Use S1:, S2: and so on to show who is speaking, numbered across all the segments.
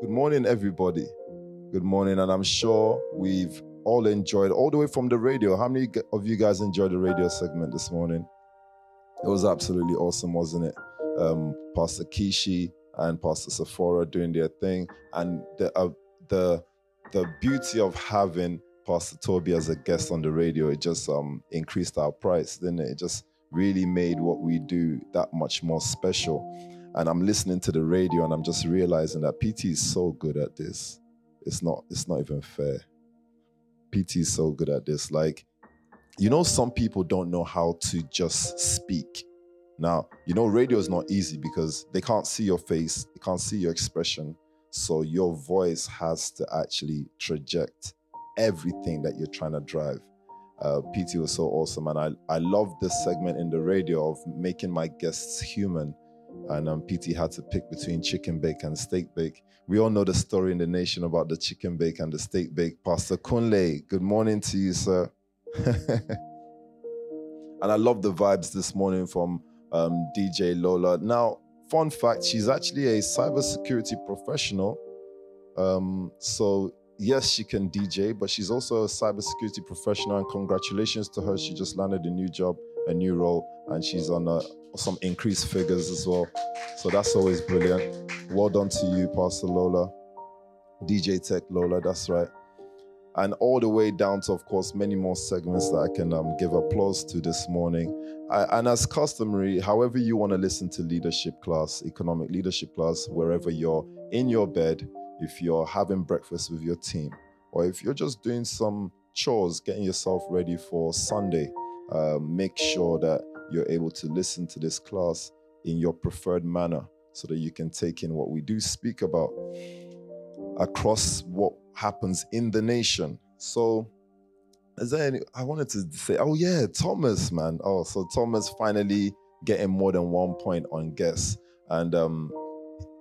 S1: Good morning, everybody. Good morning, and I'm sure we've all enjoyed all the way from the radio. How many of you guys enjoyed the radio segment this morning? It was absolutely awesome, wasn't it? Um, Pastor Kishi and Pastor Sephora doing their thing, and the uh, the the beauty of having Pastor Toby as a guest on the radio, it just um, increased our price, didn't it? It just really made what we do that much more special. And I'm listening to the radio and I'm just realizing that PT is so good at this. It's not, it's not even fair. PT is so good at this. Like, you know, some people don't know how to just speak. Now, you know, radio is not easy because they can't see your face, they can't see your expression. So your voice has to actually traject everything that you're trying to drive. Uh, PT was so awesome, and I I love this segment in the radio of making my guests human. And um, PT had to pick between chicken bake and steak bake. We all know the story in the nation about the chicken bake and the steak bake. Pastor Kunle, good morning to you, sir. and I love the vibes this morning from um, DJ Lola. Now, fun fact, she's actually a cybersecurity professional. Um, so yes, she can DJ, but she's also a cybersecurity professional. And congratulations to her. She just landed a new job, a new role, and she's on uh, some increased figures as well. So that's always brilliant. Well done to you, Pastor Lola. DJ Tech Lola, that's right. And all the way down to, of course, many more segments that I can um, give applause to this morning. I, and as customary, however you want to listen to leadership class, economic leadership class, wherever you're in your bed, if you're having breakfast with your team, or if you're just doing some chores, getting yourself ready for Sunday, uh, make sure that you're able to listen to this class in your preferred manner so that you can take in what we do speak about across what happens in the nation. So, is there any? I wanted to say, oh yeah, Thomas, man. Oh, so Thomas finally getting more than one point on guess, and um,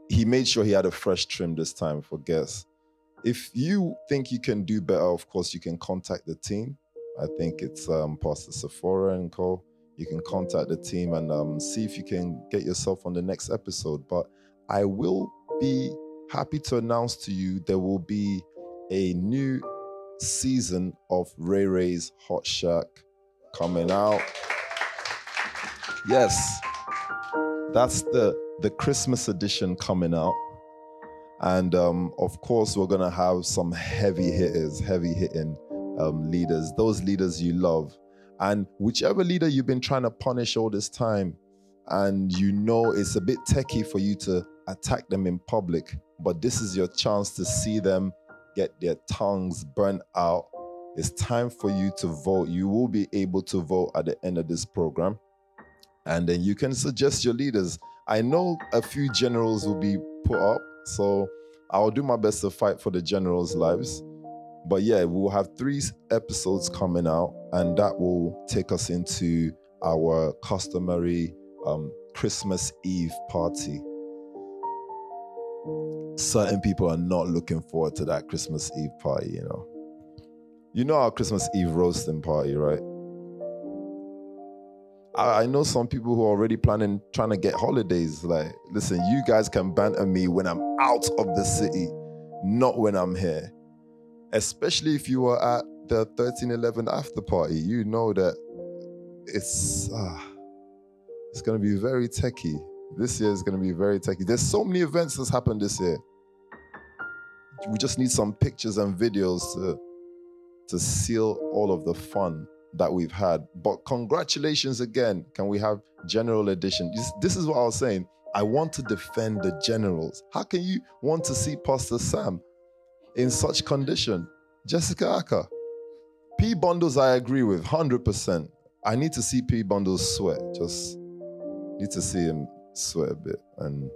S1: he made sure he had a fresh trim this time for guess. If you think you can do better, of course, you can contact the team. I think it's um, Pastor Sephora and Co. You can contact the team and um, see if you can get yourself on the next episode. But I will be happy to announce to you there will be a new season of Ray Ray's Hot Shack coming out. Yes, that's the the Christmas edition coming out. And um, of course, we're gonna have some heavy hitters, heavy hitting um, leaders, those leaders you love. And whichever leader you've been trying to punish all this time, and you know it's a bit techie for you to attack them in public, but this is your chance to see them get their tongues burnt out. It's time for you to vote. You will be able to vote at the end of this program. And then you can suggest your leaders. I know a few generals will be put up, so I'll do my best to fight for the generals' lives. But yeah, we'll have three episodes coming out, and that will take us into our customary um, Christmas Eve party. Certain people are not looking forward to that Christmas Eve party, you know. You know our Christmas Eve roasting party, right? I, I know some people who are already planning trying to get holidays. Like, listen, you guys can banter me when I'm out of the city, not when I'm here. Especially if you were at the 1311 after party, you know that it's ah, it's gonna be very techie. This year is gonna be very techie. There's so many events that's happened this year. We just need some pictures and videos to to seal all of the fun that we've had. But congratulations again. Can we have general edition? This, this is what I was saying. I want to defend the generals. How can you want to see Pastor Sam in such condition? Jessica Aka. P bundles, I agree with 100%. I need to see P bundles sweat. Just need to see him sweat a bit and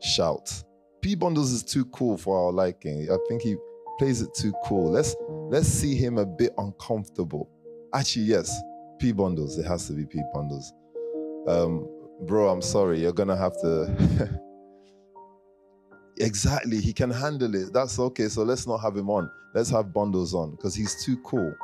S1: shout. P bundles is too cool for our liking. I think he plays it too cool. Let's let's see him a bit uncomfortable. Actually, yes, P bundles. It has to be P bundles. Um, bro, I'm sorry. You're gonna have to. exactly, he can handle it. That's okay. So let's not have him on. Let's have bundles on because he's too cool.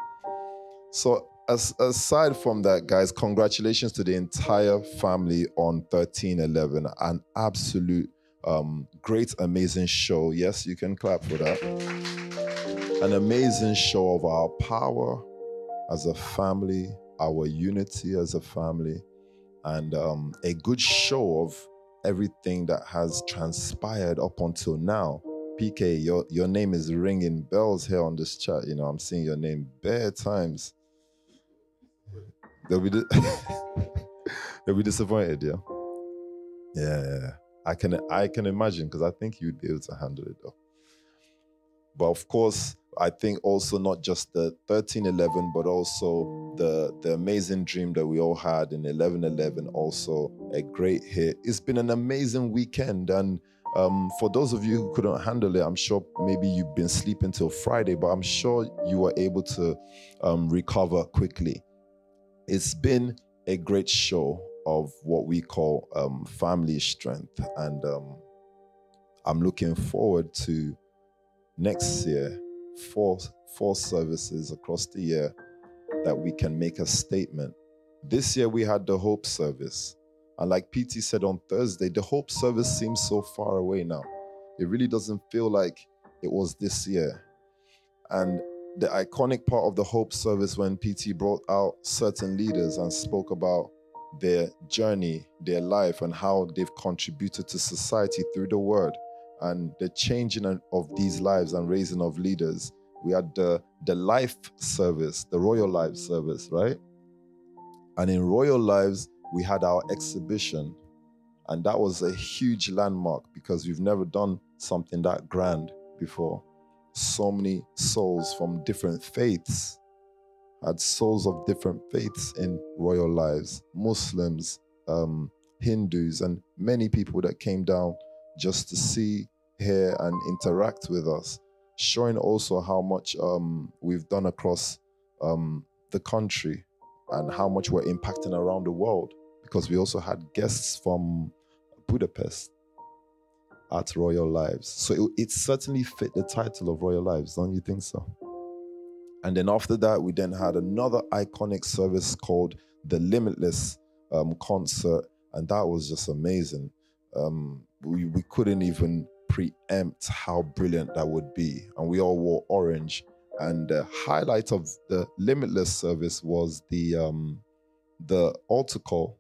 S1: So as, aside from that, guys, congratulations to the entire family on 1311. An absolute um, great, amazing show. Yes, you can clap for that. An amazing show of our power as a family, our unity as a family, and um, a good show of everything that has transpired up until now. PK, your your name is ringing bells here on this chat. You know, I'm seeing your name bare times. They'll be di- they'll be disappointed, yeah. Yeah, yeah. I can I can imagine because I think you'd be able to handle it though. But of course, I think also not just the 1311, but also the the amazing dream that we all had in 1111, also a great hit. It's been an amazing weekend, and um, for those of you who couldn't handle it, I'm sure maybe you've been sleeping till Friday, but I'm sure you were able to um, recover quickly. It's been a great show of what we call um, family strength, and um, I'm looking forward to next year four four services across the year that we can make a statement. This year we had the hope service. And like PT said on Thursday, the hope service seems so far away now. It really doesn't feel like it was this year. And the iconic part of the hope service when PT brought out certain leaders and spoke about their journey, their life, and how they've contributed to society through the word and the changing of these lives and raising of leaders. We had the, the life service, the Royal Life service, right? And in Royal Lives, we had our exhibition. And that was a huge landmark because we've never done something that grand before. So many souls from different faiths had souls of different faiths in Royal Lives Muslims, um, Hindus, and many people that came down just to see, hear, and interact with us, showing also how much um, we've done across um, the country and how much we're impacting around the world because we also had guests from Budapest at Royal Lives. So it, it, certainly fit the title of Royal Lives, don't you think so? And then after that, we then had another iconic service called the Limitless um, concert, and that was just amazing. Um, we, we couldn't even preempt how brilliant that would be. And we all wore orange. And the highlight of the Limitless service was the um, the altar call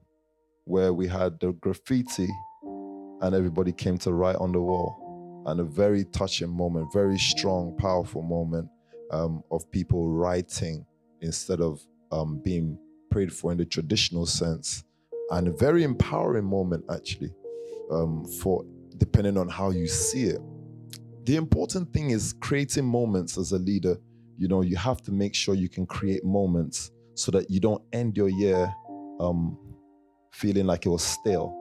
S1: where we had the graffiti and everybody came to write on the wall. And a very touching moment, very strong, powerful moment um, of people writing instead of um, being prayed for in the traditional sense. And a very empowering moment, actually, um, for depending on how you see it. The important thing is creating moments as a leader. You know, you have to make sure you can create moments so that you don't end your year um, feeling like it was stale.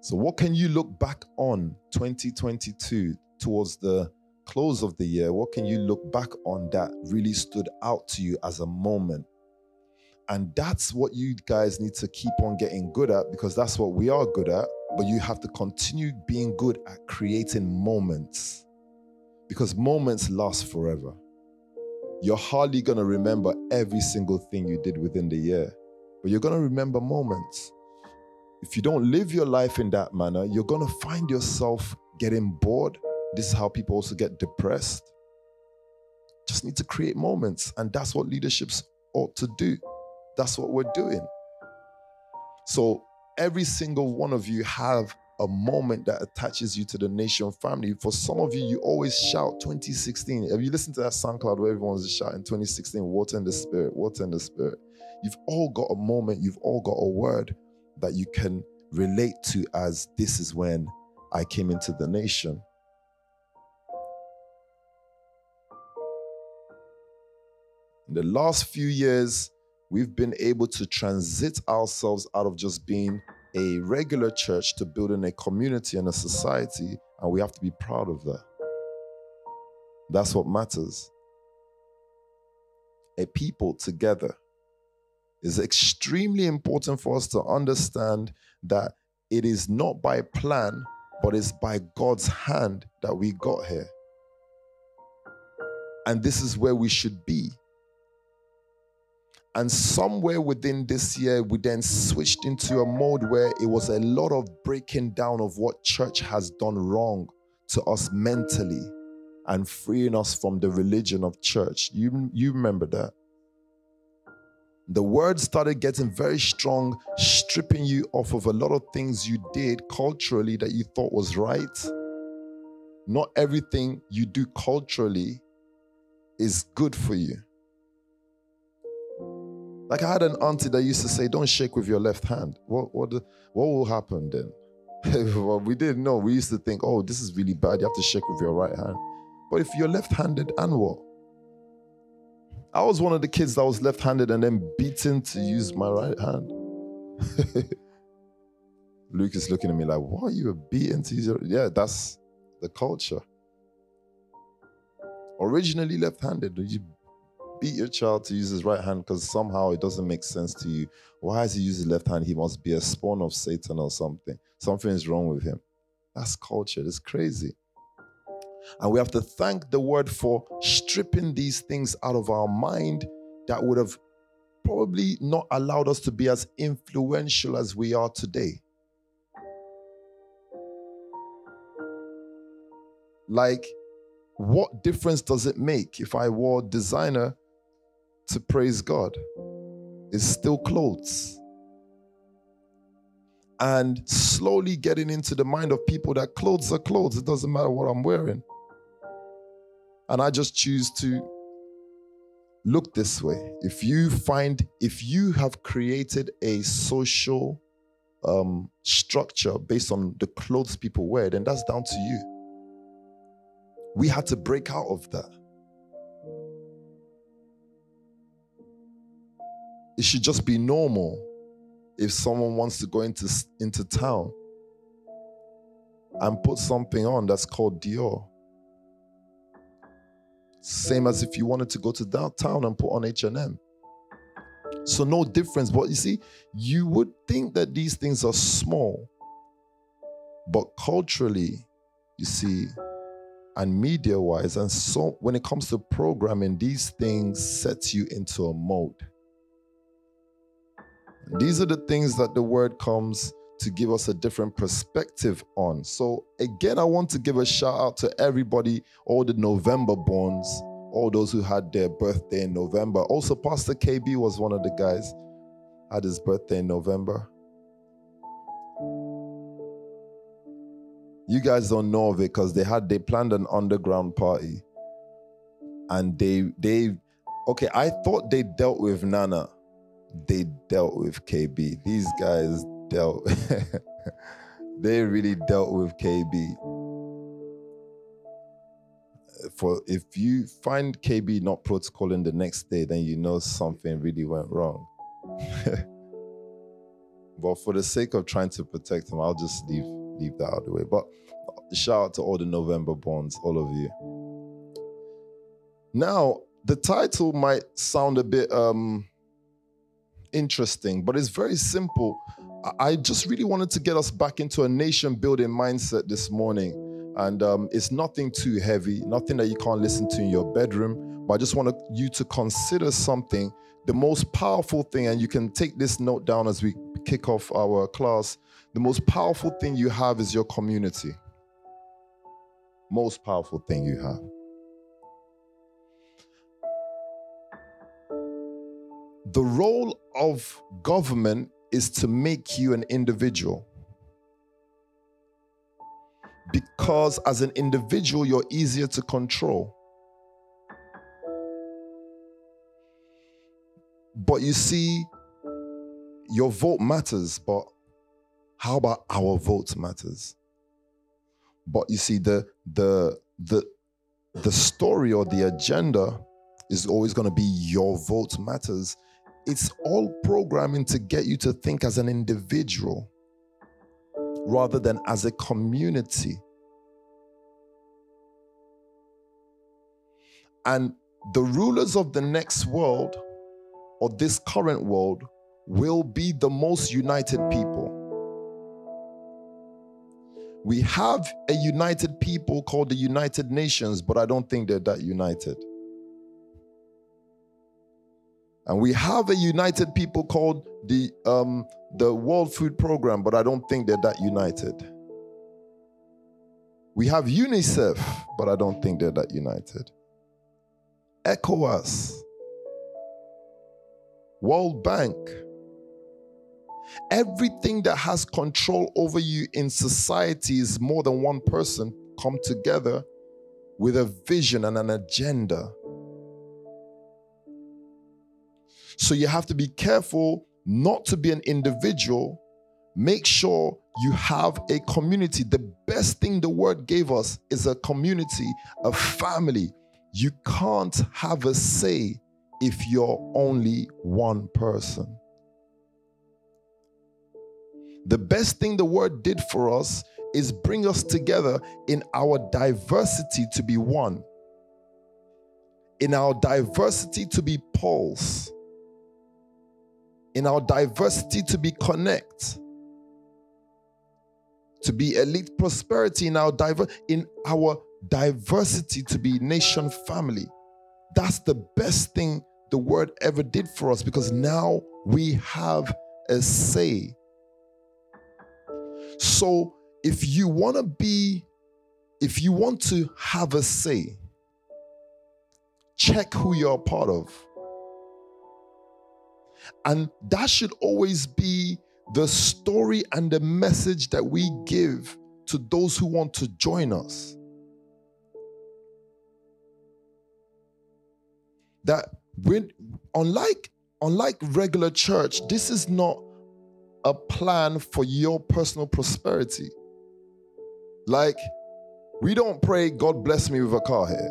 S1: So, what can you look back on 2022 towards the close of the year? What can you look back on that really stood out to you as a moment? And that's what you guys need to keep on getting good at because that's what we are good at. But you have to continue being good at creating moments because moments last forever. You're hardly going to remember every single thing you did within the year, but you're going to remember moments. If you don't live your life in that manner, you're going to find yourself getting bored. This is how people also get depressed. Just need to create moments, and that's what leaderships ought to do. That's what we're doing. So every single one of you have a moment that attaches you to the nation family. For some of you, you always shout 2016. Have you listened to that SoundCloud where everyone was shouting 2016, water in the spirit, water in the spirit? You've all got a moment, you've all got a word that you can relate to as this is when I came into the nation. In the last few years, we've been able to transit ourselves out of just being a regular church to building a community and a society, and we have to be proud of that. That's what matters. A people together is extremely important for us to understand that it is not by plan, but it's by God's hand that we got here. And this is where we should be. And somewhere within this year, we then switched into a mode where it was a lot of breaking down of what church has done wrong to us mentally and freeing us from the religion of church. You, you remember that? The word started getting very strong, stripping you off of a lot of things you did culturally that you thought was right. Not everything you do culturally is good for you. Like I had an auntie that used to say, "Don't shake with your left hand." What what what will happen then? well, we didn't know. We used to think, "Oh, this is really bad. You have to shake with your right hand." But if you're left-handed, and what? I was one of the kids that was left-handed and then beaten to use my right hand. Luke is looking at me like, "What? Are you were beaten to use your?" Yeah, that's the culture. Originally left-handed, you beat your child to use his right hand because somehow it doesn't make sense to you. Why does he his left hand? He must be a spawn of Satan or something. Something is wrong with him. That's culture. It's crazy. And we have to thank the word for stripping these things out of our mind that would have probably not allowed us to be as influential as we are today. Like, what difference does it make if I wore designer to praise God is still clothes. And slowly getting into the mind of people that clothes are clothes. It doesn't matter what I'm wearing. And I just choose to look this way. If you find, if you have created a social um, structure based on the clothes people wear, then that's down to you. We had to break out of that. It should just be normal if someone wants to go into, into town and put something on that's called Dior. Same as if you wanted to go to downtown and put on H&M. So no difference. But you see, you would think that these things are small. But culturally, you see, and media wise, and so when it comes to programming, these things set you into a mode. These are the things that the word comes to give us a different perspective on. So, again, I want to give a shout out to everybody, all the November borns, all those who had their birthday in November. Also, Pastor KB was one of the guys, had his birthday in November. You guys don't know of it because they had they planned an underground party. And they they okay, I thought they dealt with Nana they dealt with KB. These guys dealt, they really dealt with KB. For if you find KB not protocoling the next day, then you know something really went wrong. but for the sake of trying to protect him, I'll just leave leave that out of the way. But shout out to all the November bonds, all of you. Now, the title might sound a bit um interesting, but it's very simple. I just really wanted to get us back into a nation building mindset this morning. And um, it's nothing too heavy, nothing that you can't listen to in your bedroom. But I just want you to consider something. The most powerful thing, and you can take this note down as we kick off our class the most powerful thing you have is your community. Most powerful thing you have. The role of government is to make you an individual. Because as an individual, you're easier to control. But you see, your vote matters, but how about our vote matters? But you see, the the the the story or the agenda is always going to be your vote matters it's all programming to get you to think as an individual rather than as a community. And the rulers of the next world or this current world will be the most united people. We have a united people called the United Nations, but I don't think they're that united. And we have a united people called the um, the World Food Program, but I don't think they're that united. We have UNICEF, but I don't think they're that united. ECOWAS, World Bank, everything that has control over you in society is more than one person come together with a vision and an agenda. So you have to be careful not to be an individual. Make sure you have a community. The best thing the word gave us is a community, a family. You can't have a say if you're only one person. The best thing the word did for us is bring us together in our diversity to be one, in our diversity to be pulse, in our diversity to be connect, to be elite prosperity in our diver in our diversity to be nation family. That's the best thing the word ever did for us because now we have a say. So if you want to be, if you want to have a say, check who you're a part of. And that should always be the story and the message that we give to those who want to join us. That when unlike unlike regular church, this is not a plan for your personal prosperity. Like, we don't pray, God bless me with a car here.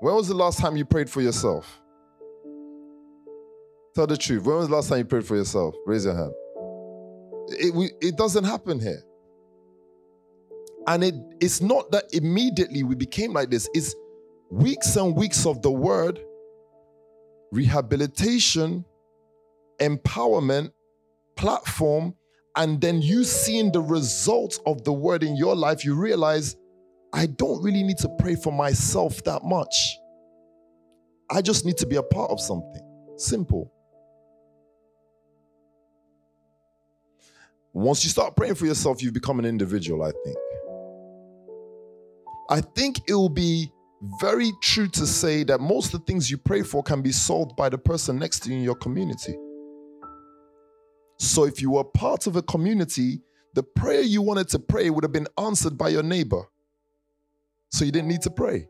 S1: When was the last time you prayed for yourself? Tell the truth. When was the last time you prayed for yourself? Raise your hand. It, we, it doesn't happen here. And it, it's not that immediately we became like this, it's weeks and weeks of the word, rehabilitation, empowerment, platform, and then you seeing the results of the word in your life, you realize I don't really need to pray for myself that much. I just need to be a part of something. Simple. Once you start praying for yourself, you become an individual, I think. I think it will be very true to say that most of the things you pray for can be solved by the person next to you in your community. So if you were part of a community, the prayer you wanted to pray would have been answered by your neighbor. So you didn't need to pray.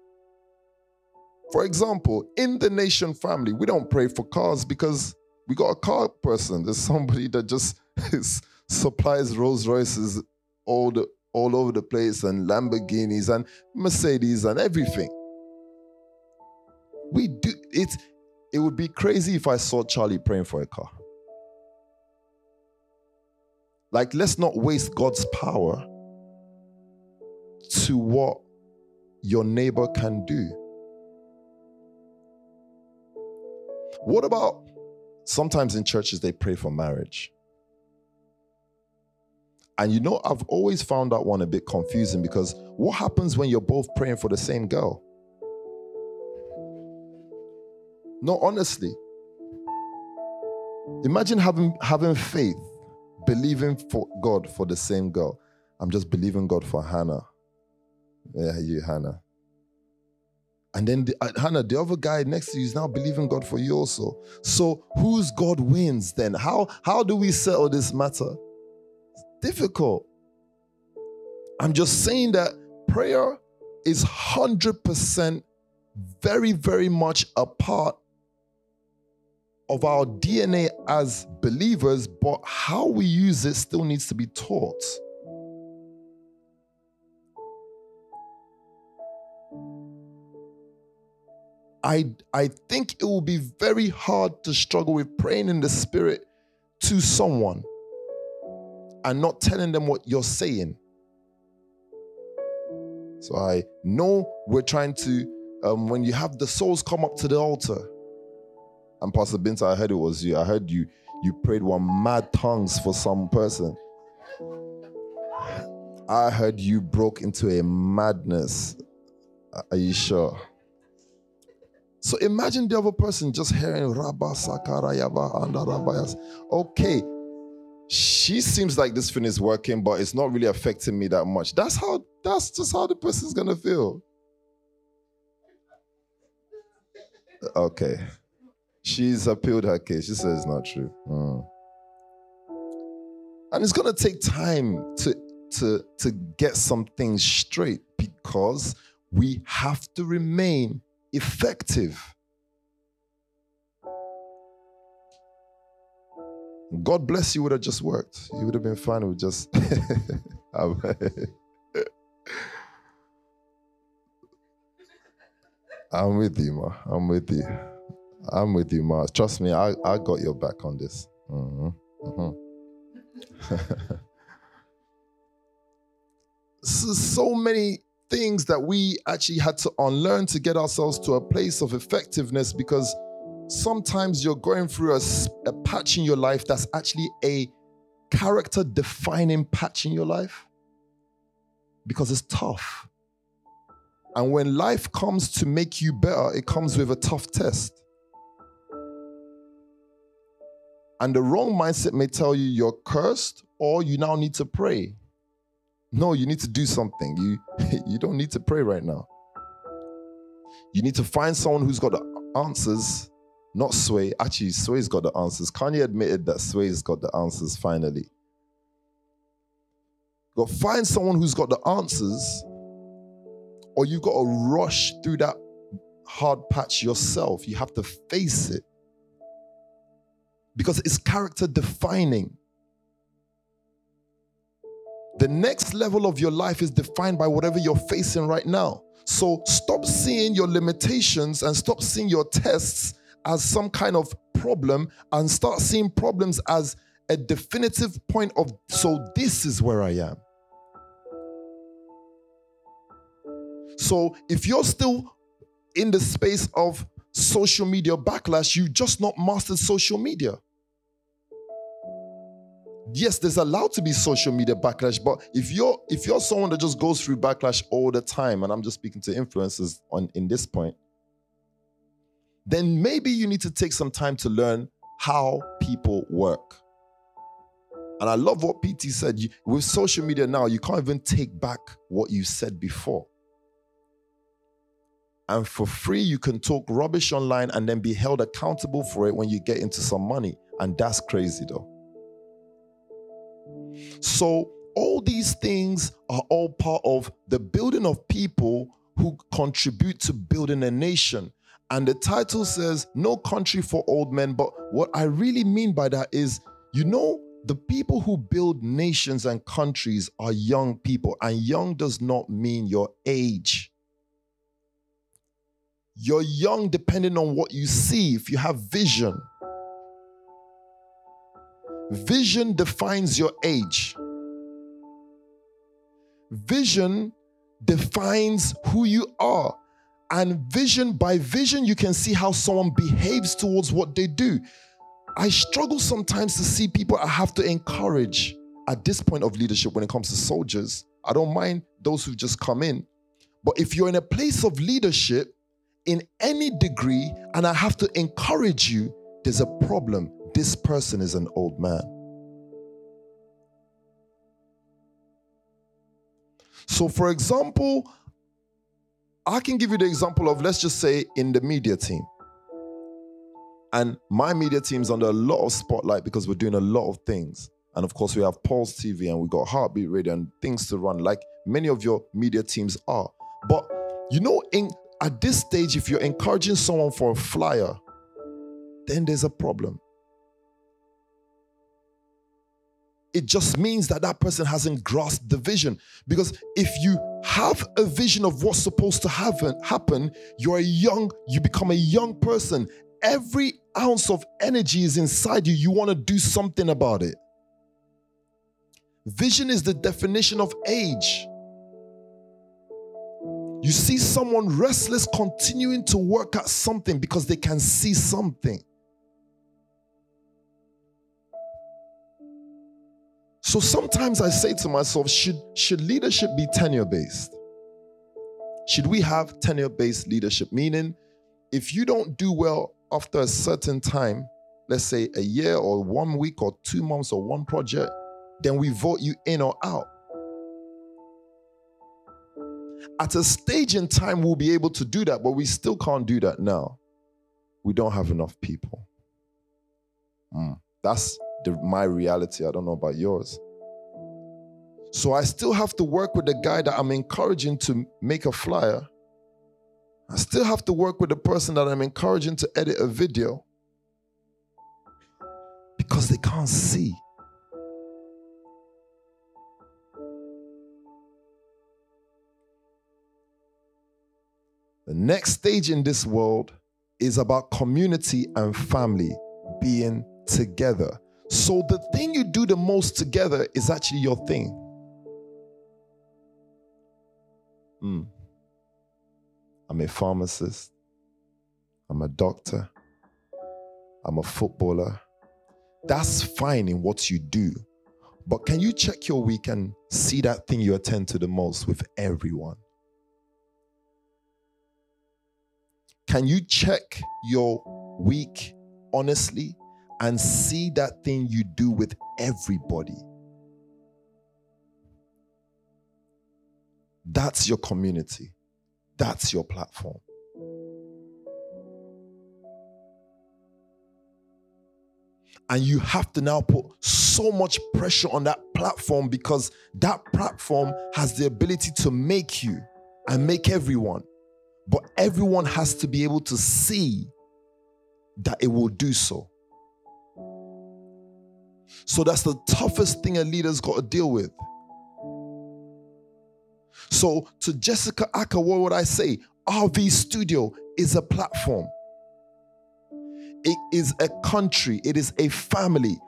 S1: For example, in the nation family, we don't pray for cars because we got a car person. There's somebody that just is, supplies Rolls Royces all the all over the place and Lamborghinis and Mercedes and everything. We do it. It would be crazy if I saw Charlie praying for a car. Like, let's not waste God's power to what your neighbor can do. What about sometimes in churches they pray for marriage? And you know, I've always found that one a bit confusing because what happens when you're both praying for the same girl? No, honestly. Imagine having having faith believing for God for the same girl. I'm just believing God for Hannah. Yeah, you, Hannah. And then the, uh, Hannah, the other guy next to you is now believing God for you also. So whose God wins then? How how do we settle this matter? Difficult. I'm just saying that prayer is 100% very, very much a part of our DNA as believers, but how we use it still needs to be taught. I, I think it will be very hard to struggle with praying in the spirit to someone and not telling them what you're saying. So I know we're trying to, um, when you have the souls come up to the altar, and Pastor Binta, I heard it was you. I heard you you prayed one mad tongues for some person. I heard you broke into a madness. Are you sure? So imagine the other person just hearing Rabba Sakarayava and Rabayas. Okay, she seems like this thing is working, but it's not really affecting me that much. That's how that's just how the person's gonna feel. Okay. She's appealed her case. She says it's not true. Mm. And it's gonna take time to to to get some things straight because we have to remain effective. God bless you would have just worked. You would have been fine with just. I'm with you, ma. I'm with you. I'm with you, ma. Trust me, I, I got your back on this. Mm-hmm. Mm-hmm. so, so many things that we actually had to unlearn to get ourselves to a place of effectiveness because sometimes you're going through a, a patch in your life that's actually a character defining patch in your life because it's tough. And when life comes to make you better, it comes with a tough test. And the wrong mindset may tell you you're cursed or you now need to pray. No, you need to do something. You, you don't need to pray right now. You need to find someone who's got the answers not Sway. Actually, Sway's got the answers. Kanye admitted that Sway's got the answers finally. Got find someone who's got the answers, or you've got to rush through that hard patch yourself. You have to face it because it's character defining. The next level of your life is defined by whatever you're facing right now. So stop seeing your limitations and stop seeing your tests as some kind of problem and start seeing problems as a definitive point of, so this is where I am. So if you're still in the space of social media backlash, you just not mastered social media. Yes, there's allowed to be social media backlash, but if you're if you're someone that just goes through backlash all the time, and I'm just speaking to influencers on in this point, then maybe you need to take some time to learn how people work. And I love what PT said. With social media now, you can't even take back what you said before. And for free, you can talk rubbish online and then be held accountable for it when you get into some money. And that's crazy, though. So, all these things are all part of the building of people who contribute to building a nation. And the title says, No Country for Old Men. But what I really mean by that is, you know, the people who build nations and countries are young people, and young does not mean your age. You're young depending on what you see, if you have vision. Vision defines your age. Vision defines who you are. And vision by vision, you can see how someone behaves towards what they do. I struggle sometimes to see people I have to encourage at this point of leadership when it comes to soldiers. I don't mind those who've just come in. But if you're in a place of leadership in any degree and I have to encourage you, there's a problem. This person is an old man. So, for example, I can give you the example of, let's just say, in the media team. And my media team's under a lot of spotlight because we're doing a lot of things. And of course, we have Pulse TV and we got Heartbeat Radio and things to run, like many of your media teams are. But you know, in at this stage, if you're encouraging someone for a flyer, then there's a problem. It just means that that person hasn't grasped the vision. Because if you have a vision of what's supposed to happen, happen, you're young, you become a young person. Every ounce of energy is inside you. You want to do something about it. Vision is the definition of age. You see someone restless continuing to work at something because they can see something. So sometimes I say to myself, should, should leadership be tenure based? Should we have tenure based leadership? Meaning, if you don't do well after a certain time, let's say a year or one week or two months or one project, then we vote you in or out. At a stage in time, we'll be able to do that, but we still can't do that now. We don't have enough people. Mm. That's the, my reality. I don't know about yours. So I still have to work with the guy that I'm encouraging to make a flyer. I still have to work with the person that I'm encouraging to edit a video because they can't see. The next stage in this world is about community and family being together. So the thing you do the most together is actually your thing. Mm. I'm a pharmacist. I'm a doctor. I'm a footballer. That's fine in what you do. But can you check your week and see that thing you attend to the most with everyone? Can you check your week honestly and see that thing you do with everybody? That's your community. That's your platform. And you have to now put so much pressure on that platform because that platform has the ability to make you and make everyone. But everyone has to be able to see that it will do so. So that's the toughest thing a leader's got to deal with. So to Jessica Acker, what would I say? RV Studio is a platform. It is a country. It is a family.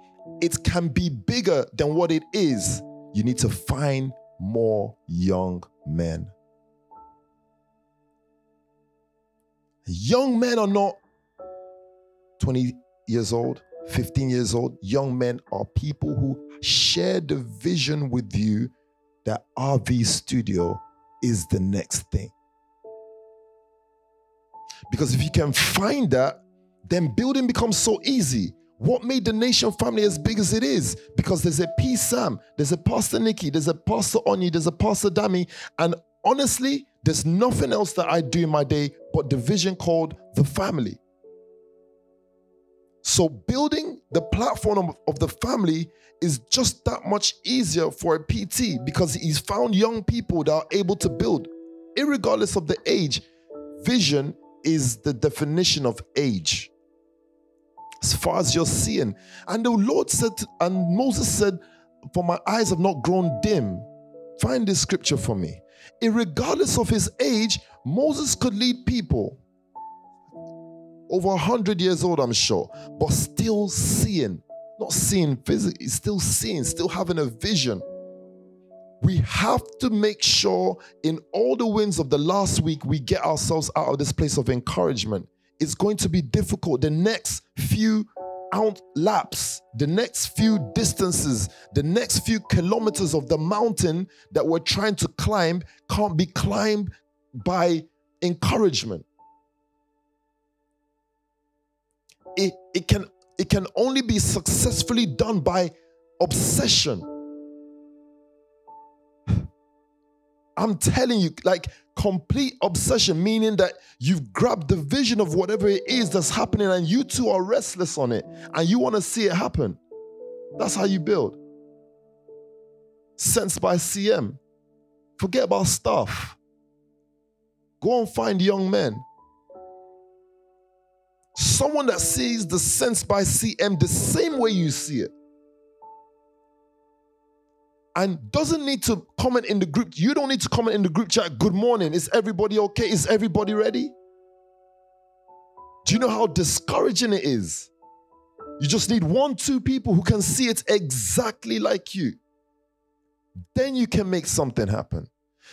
S1: It can be bigger than what it is. You need to find more young men. Young men are not 20 years old, 15 years old. Young men are people who share the vision with you that RV Studio is the next thing. Because if you can find that, then building becomes so easy. What made the nation family as big as it is? Because there's a P Sam, there's a Pastor Nikki, there's a Pastor Onyi, there's a Pastor Dami, and honestly, there's nothing else that I do in my day but the vision called the family. So, building the platform of, of, the family is just that much easier for a PT because he's found young people that are able to build, regardless of the age. Vision is the definition of age. As far as you're seeing. And the Lord said, and Moses said, For my eyes have not grown dim. Find this scripture for me regardless of his age, Moses could lead people over 100 years old, I'm sure, but still seeing, not seeing physically, still seeing, still having a vision. We have to make sure in all the wins of the last week, we get ourselves out of this place of encouragement. It's going to be difficult. The next few out laps, the next few distances, the next few kilometers of the mountain that we're trying to climb can't be climbed by encouragement. It, it, can, it can only be successfully done by obsession. I'm telling you, like complete obsession, meaning that you've grabbed the vision of whatever it is that's happening and you two are restless on it and you want to see it happen. That's how you build. Sense by CM. Forget about stuff. Go and find young men. Someone that sees the sense by CM the same way you see it and doesn't need to comment in the group. You don't need to comment in the group chat, good morning. Is everybody okay? Is everybody ready? Do you know how discouraging it is? You just need one, two people who can see it exactly like you. Then you can make something happen.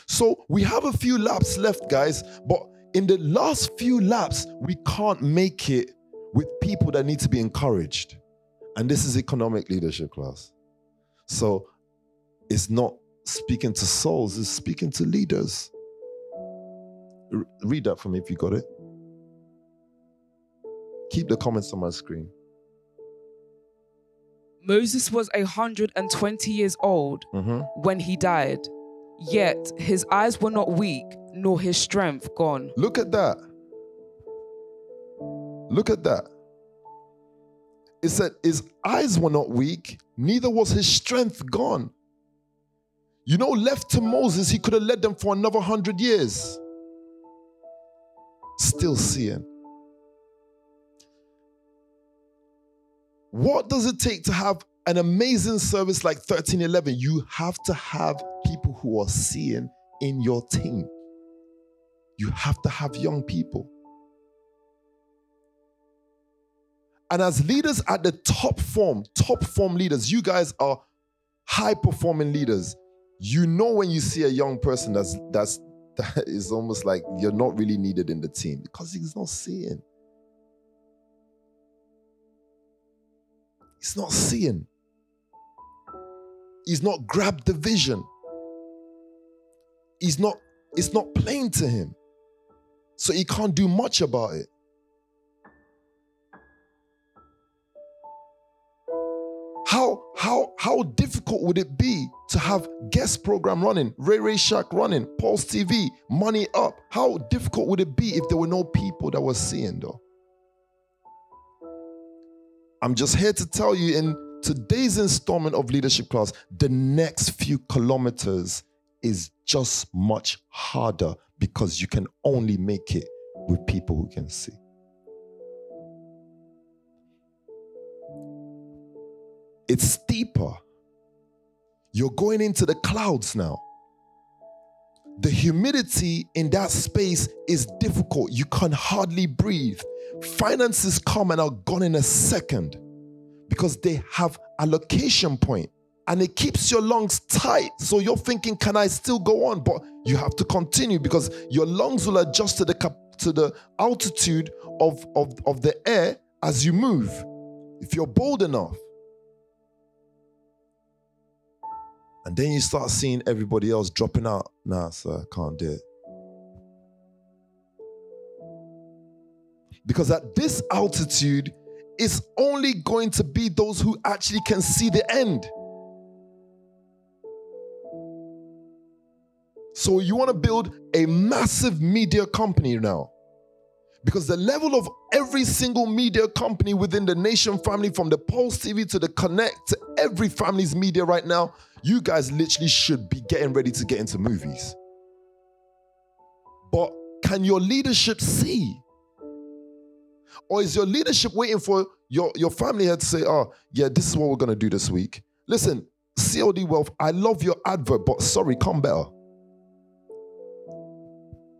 S1: So we have a few laps left, guys, but in the last few laps, we can't make it with people that need to be encouraged. And this is economic leadership class. So it's not speaking to souls, it's speaking to leaders. R- read that for me if you got it. Keep the comments on my screen.
S2: Moses was 120 years old
S1: hmm
S2: when he died, yet his eyes were not weak, nor his strength gone.
S1: Look at that. Look at that. It said his eyes were not weak, neither was his strength gone. You know, left to Moses, he could have led them for another hundred years. Still seeing. What does it take to have an amazing service like 1311? You have to have people who are seeing in your team. You have to have young people. And as leaders at the top form, top form leaders, you guys are high performing leaders. You know when you see a young person that's that's that is almost like you're not really needed in the team because he's not seeing. He's not seeing. He's not grabbed the vision. He's not, it's not plain to him. So he can't do much about it. How how how difficult would it be to have guest program running, Ray Ray Shack running, Pulse TV, Money Up? How difficult would it be if there were no people that were seeing though? I'm just here to tell you in today's installment of Leadership Class, the next few kilometers is just much harder because you can only make it with people who can see. It's steeper. You're going into the clouds now. The humidity in that space is difficult. You can hardly breathe. Finances come and are gone in a second because they have a location point and it keeps your lungs tight. So you're thinking, can I still go on? But you have to continue because your lungs will adjust to the cap- to the altitude of, of, of the air as you move. If you're bold enough. And then you start seeing everybody else dropping out. Nah, sir, can't do it. Because at this altitude, it's only going to be those who actually can see the end. So you want to build a massive media company now. Because the level of every single media company within the Nation family, from the Pulse TV to the Connect to every family's media right now, you guys literally should be getting ready to get into movies. But can your leadership see? Or is your leadership waiting for your, your family head to say, oh, yeah, this is what we're going to do this week? Listen, CLD Wealth, I love your advert, but sorry, come better.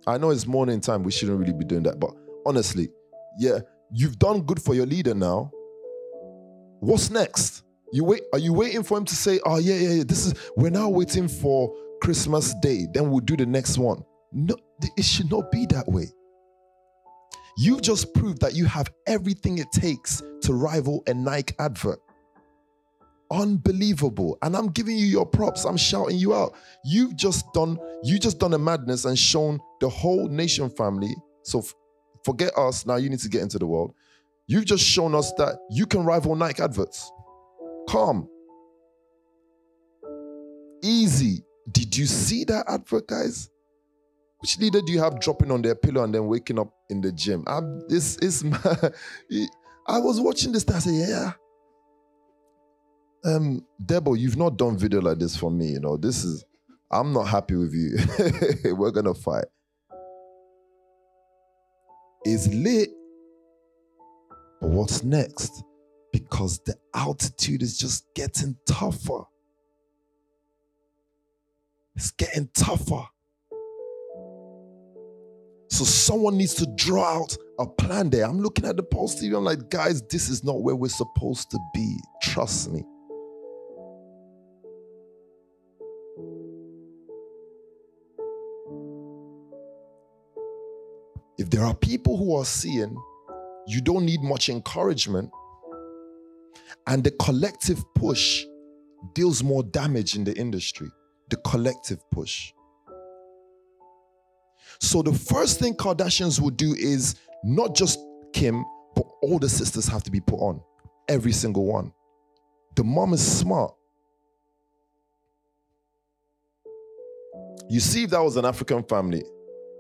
S1: I know it's morning time, we shouldn't really be doing that, but honestly, yeah, you've done good for your leader now. What's next? You wait, are you waiting for him to say, oh yeah, yeah, yeah, this is we're now waiting for Christmas Day, then we'll do the next one. No, it should not be that way. You've just proved that you have everything it takes to rival a Nike advert. Unbelievable. And I'm giving you your props. I'm shouting you out. You've just done, you just done a madness and shown the whole nation family. So f- forget us. Now you need to get into the world. You've just shown us that you can rival Nike adverts. Calm. Easy. Did you see that advert, guys? Which leader do you have dropping on their pillow and then waking up in the gym? I'm, this is my, I was watching this. I said, yeah. Um, Debo, you've not done video like this for me. You know, this is. I'm not happy with you. We're gonna fight. It's lit. But what's next? Because the altitude is just getting tougher. It's getting tougher. So someone needs to draw out a plan there. I'm looking at the Pulse TV. I'm like, guys, this is not where we're supposed to be. Trust me. If there are people who are seeing, you don't need much encouragement. And the collective push deals more damage in the industry. The collective push. So the first thing Kardashians will do is not just Kim, but but all the sisters have to be put on. Every single one. The mom is smart. You see, if that was an African family,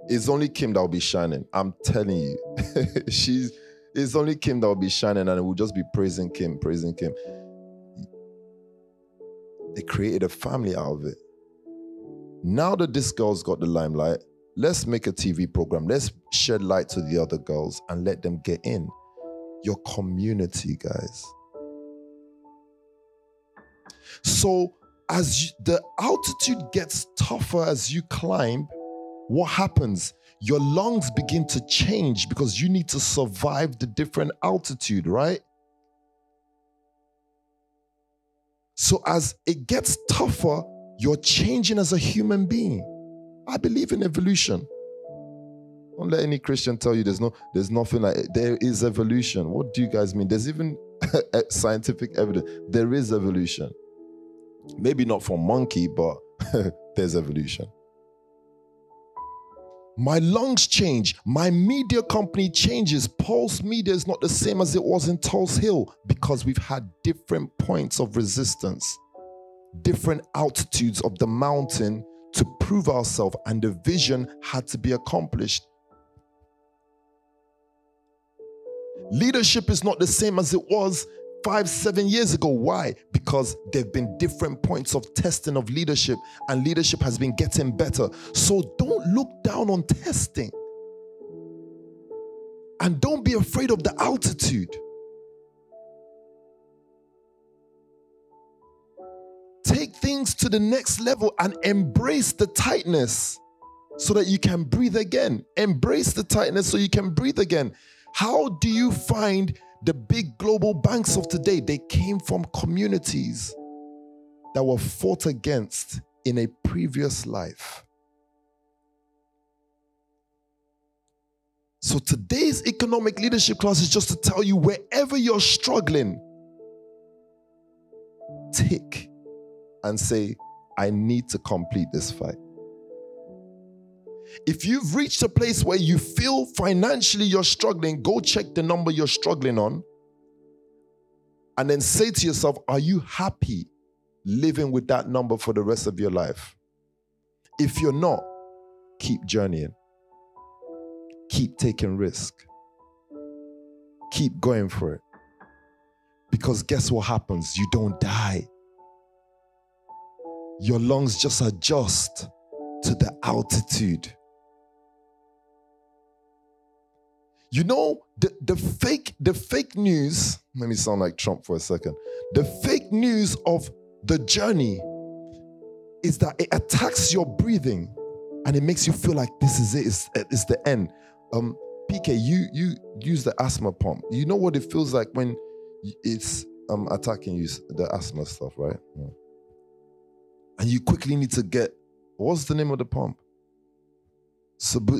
S1: it's only Kim that will be shining. I'm telling you. She's it's only Kim that will be shining and we'll just be praising Kim, praising Kim. They created a family out of it. Now that this girl's got the limelight, let's make a TV program. Let's shed light to the other girls and let them get in. Your community, guys. So, as you, the altitude gets tougher as you climb, what happens? Your lungs begin to change because you need to survive the different altitude, right? So, as it gets tougher, you're changing as a human being. I believe in evolution. Don't let any Christian tell you there's no, there's nothing like there is evolution. What do you guys mean? There's even scientific evidence. There is evolution. Maybe not for monkey, but there's evolution. My lungs change. My media company changes. Pulse Media is not the same as it was in Tulse Hill because we've had different points of resistance, different altitudes of the mountain to prove ourselves, and the vision had to be accomplished. Leadership is not the same as it was five, seven years ago. Why? Because there have been different points of testing of leadership, and leadership has been getting better. So don't look down on testing. And don't be afraid of the altitude. Take things to the next level and embrace the tightness so that you can breathe again. Embrace the tightness so you can breathe again. How do you find the big global banks of today, they came from communities that were fought against in a previous life. So today's economic leadership class is just to tell you wherever you're struggling, tick and say, I need to complete this fight. If you've reached a place where you feel financially you're struggling, go check the number you're struggling on and then say to yourself, Are you happy living with that number for the rest of your life? If you're not, keep journeying, keep taking risk, keep going for it. Because guess what happens? You don't die. Your lungs just adjust to the altitude. You know, the, the fake, the fake news, let me sound like Trump for a second. The fake news of the journey is that it attacks your breathing and it makes you feel like this is it, it's, it's the end. Um, PK, you you use the asthma pump. You know what it feels like when it's um attacking you, the asthma stuff, right? And you quickly need to get what's the name of the pump?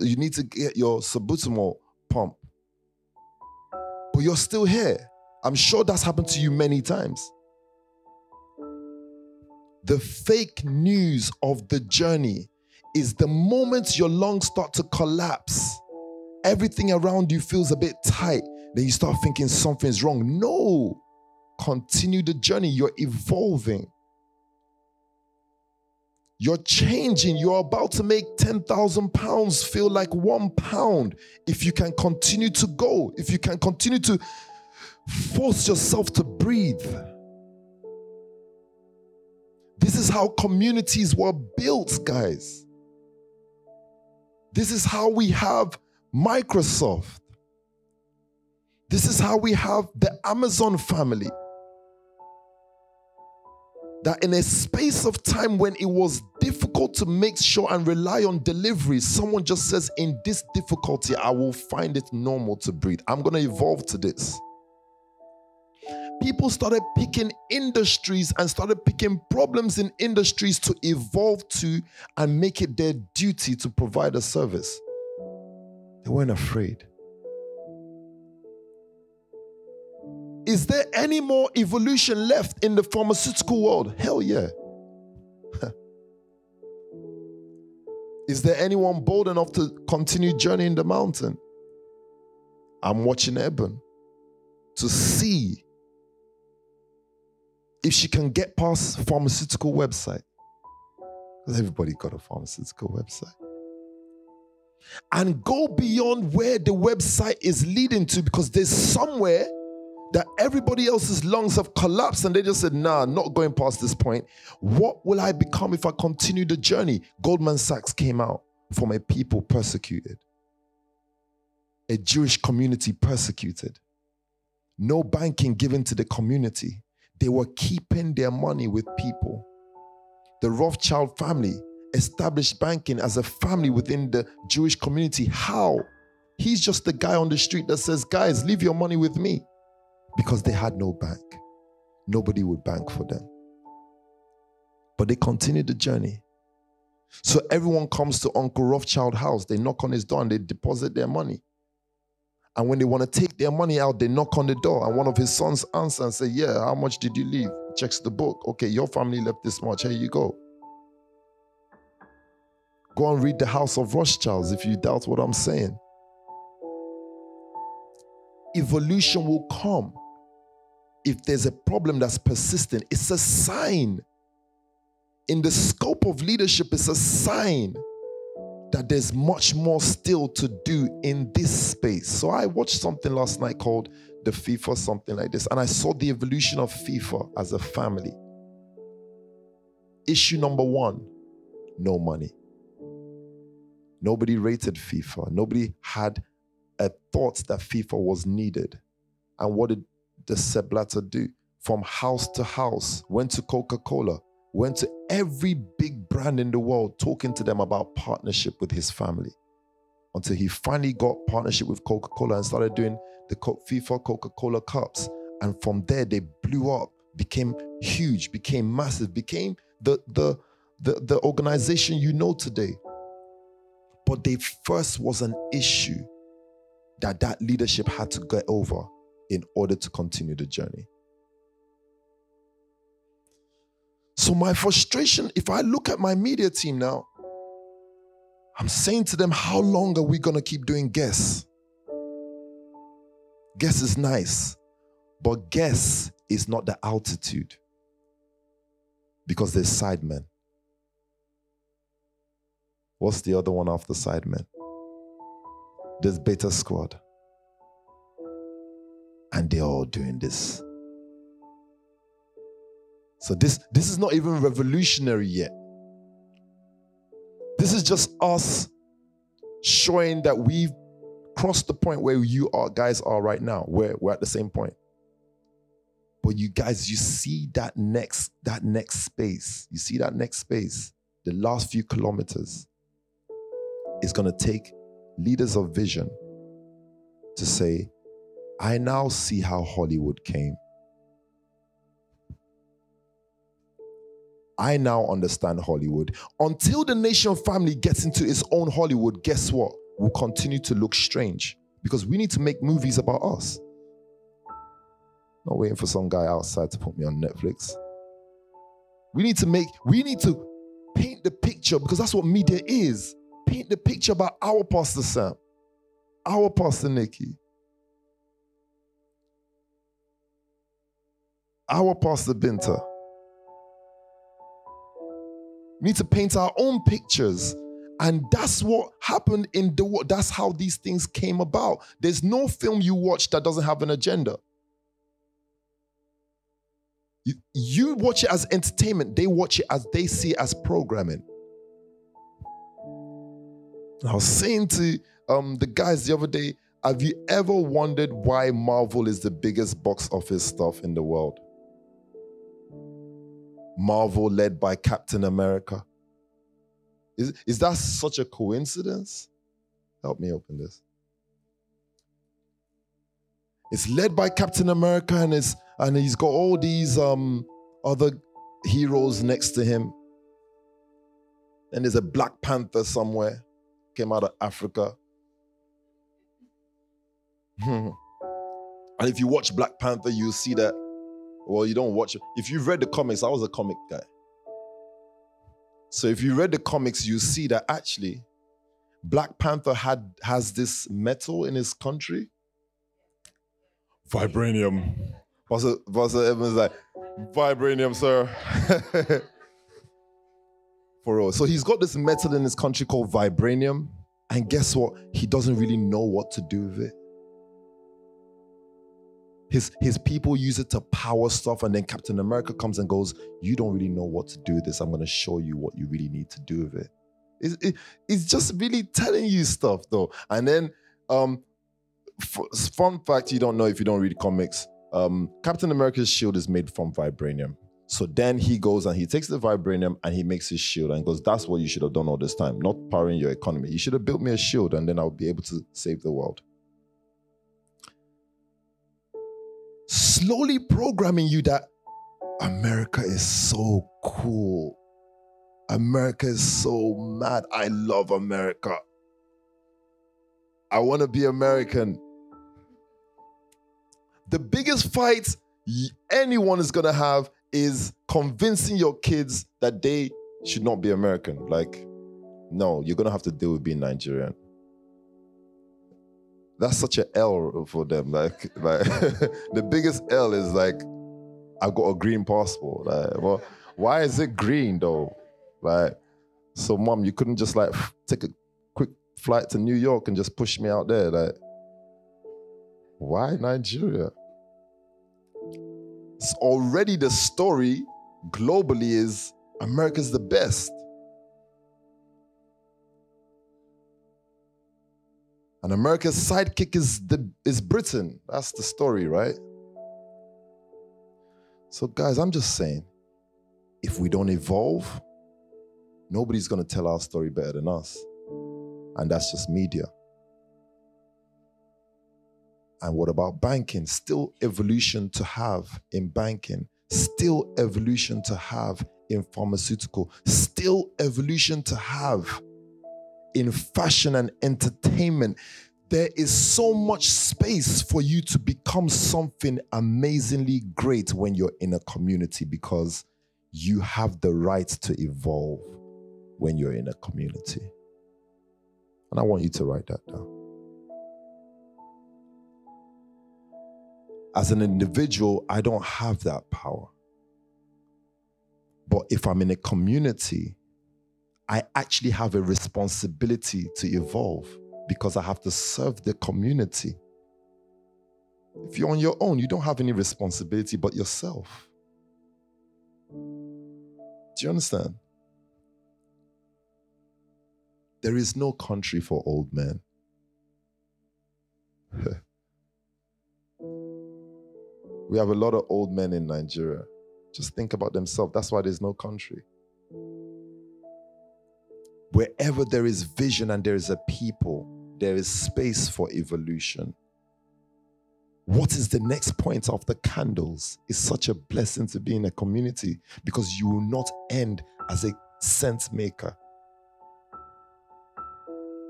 S1: you need to get your salbutamol pump but you're still here. I'm sure that's happened to you many times. The fake news of the journey is the moment your lungs start to collapse, everything around you feels a bit tight, then you start thinking something's wrong. No, continue the journey, you're evolving. You're changing. You're about to make 10,000 pounds feel like one pound if you can continue to go, if you can continue to force yourself to breathe. This is how communities were built, guys. This is how we have Microsoft. This is how we have the Amazon family that in a space of time when it was difficult to make sure and rely on delivery, someone just says, In this difficulty, I will find it normal to breathe. I'm going to evolve to this. People started picking industries and started picking problems in industries to evolve to and make it their duty to provide a service. They weren't afraid. Is there any more evolution left in the pharmaceutical world? Hell yeah. Is there anyone bold enough to continue journeying the mountain? I'm watching Eben. to see if she can get past pharmaceutical website. Because everybody got a pharmaceutical website. And go beyond where the website is leading to because there's somewhere that everybody else's lungs have collapsed and they just said, nah, not going past this point. What will I become if I continue the journey? Goldman Sachs came out from a people persecuted, a Jewish community persecuted, no banking given to the community. They were keeping their money with people. The Rothschild family established banking as a family within the Jewish community. How? He's just the guy on the street that says, guys, leave your money with me because they had no bank. Nobody would bank for them. But they continued the journey. So everyone comes to Uncle Rothschild house. They knock on his door and they deposit their money. And when they want to take their money out, they knock on the door. And one of his sons answers and say, Yeah, how much did you leave? Checks the book. Okay, your family left this much. Here you go. Go and read the House of Rothschilds if you doubt what I'm saying. Evolution will come if there's a problem that's persistent, it's a sign. In the scope of leadership, it's a sign that there's much more still to do in this space. So I watched something last night called the FIFA, something like this, and I saw the evolution of FIFA as a family. Issue number one no money. Nobody rated FIFA. Nobody had a thought that FIFA was needed. And what did the Sepp Blatter do? From house to house, went to Coca Cola, went to every big brand in the world, talking to them about partnership with his family. Until he finally got partnership with Coca Cola and started doing the FIFA Coca Cola Cups. And from there, they blew up, became huge, became massive, became the, the, the, the organization you know today. But they first was an issue that that leadership had to get over in order to continue the journey. So, my frustration, if I look at my media team now, I'm saying to them, how long are we going to keep doing guess? Guess is nice, but guess is not the altitude because there's sidemen. What's the other one after sidemen? There's beta squad and they're all doing this. So this this is not even revolutionary yet. This is just us showing that we've crossed the point where you are guys are right now. Where we're at the same point. But you guys, you see that next that next space. You see that next space. The last few kilometers is going to take leaders of vision to say, I now see how Hollywood came. I now understand Hollywood. Until the nation family gets into its own Hollywood, guess what? We'll continue to look strange because we need to make movies about us. Not waiting for some guy outside to put me on Netflix. We need to make, we need to paint the picture because that's what media is. Paint the picture about our Pastor Sam, our Pastor Nikki, our Pastor Binta. We need to paint our own pictures. And that's what happened in the world. That's how these things came about. There's no film you watch that doesn't have an agenda. You, you watch it as entertainment, they watch it as they see it as programming. I was saying to um, the guys the other day, have you ever wondered why Marvel is the biggest box office stuff in the world? Marvel led by Captain America. Is, is that such a coincidence? Help me open this. It's led by Captain America and it's and he's got all these um other heroes next to him. And there's a Black Panther somewhere, came out of Africa. and if you watch Black Panther, you'll see that well, you don't watch. If you've read the comics, I was a comic guy. So if you read the comics, you see that actually Black Panther had has this metal in his country. vibranium. Pastor, Pastor Evans like, vibranium, sir. For real. So he's got this metal in his country called vibranium. And guess what? He doesn't really know what to do with it. His, his people use it to power stuff, and then Captain America comes and goes, You don't really know what to do with this. I'm going to show you what you really need to do with it. It's, it, it's just really telling you stuff, though. And then, um, f- fun fact you don't know if you don't read comics um, Captain America's shield is made from vibranium. So then he goes and he takes the vibranium and he makes his shield and goes, That's what you should have done all this time, not powering your economy. You should have built me a shield and then I'll be able to save the world. Slowly programming you that America is so cool. America is so mad. I love America. I want to be American. The biggest fight anyone is going to have is convincing your kids that they should not be American. Like, no, you're going to have to deal with being Nigerian. That's such an L for them. Like, like the biggest L is like, I've got a green passport. Like, well, why is it green though? Like, so mom, you couldn't just like take a quick flight to New York and just push me out there. Like, why Nigeria? It's already the story globally is America's the best. And America's sidekick is the is Britain. That's the story, right? So guys, I'm just saying, if we don't evolve, nobody's going to tell our story better than us. And that's just media. And what about banking? Still evolution to have in banking, still evolution to have in pharmaceutical, still evolution to have in fashion and entertainment. There is so much space for you to become something amazingly great when you're in a community because you have the right to evolve when you're in a community. And I want you to write that down. As an individual, I don't have that power. But if I'm in a community, I actually have a responsibility to evolve because I have to serve the community. If you're on your own, you don't have any responsibility but yourself. Do you understand? There is no country for old men. we have a lot of old men in Nigeria. Just think about themselves. That's why there's no country. Wherever there is vision and there is a people, there is space for evolution. What is the next point of the candles? It's such a blessing to be in a community because you will not end as a sense maker.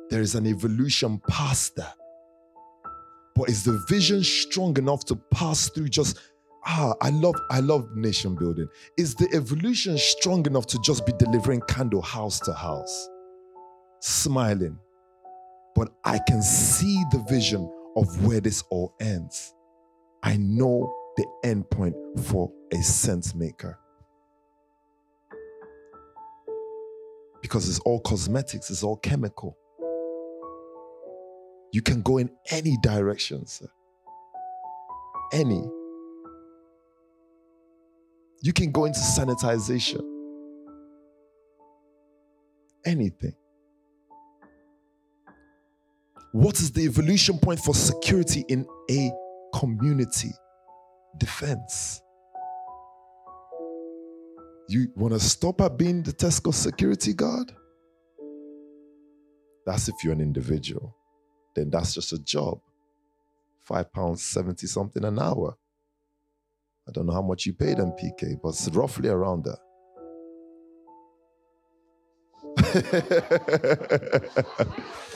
S1: There is an evolution past that. But is the vision strong enough to pass through just ah i love i love nation building is the evolution strong enough to just be delivering candle house to house smiling but i can see the vision of where this all ends i know the end point for a sense maker because it's all cosmetics it's all chemical you can go in any direction, sir. Any. You can go into sanitization. Anything. What is the evolution point for security in a community? Defense. You want to stop at being the Tesco security guard? That's if you're an individual then that's just a job. Five pounds seventy something an hour. I don't know how much you pay them, PK, but it's roughly around that.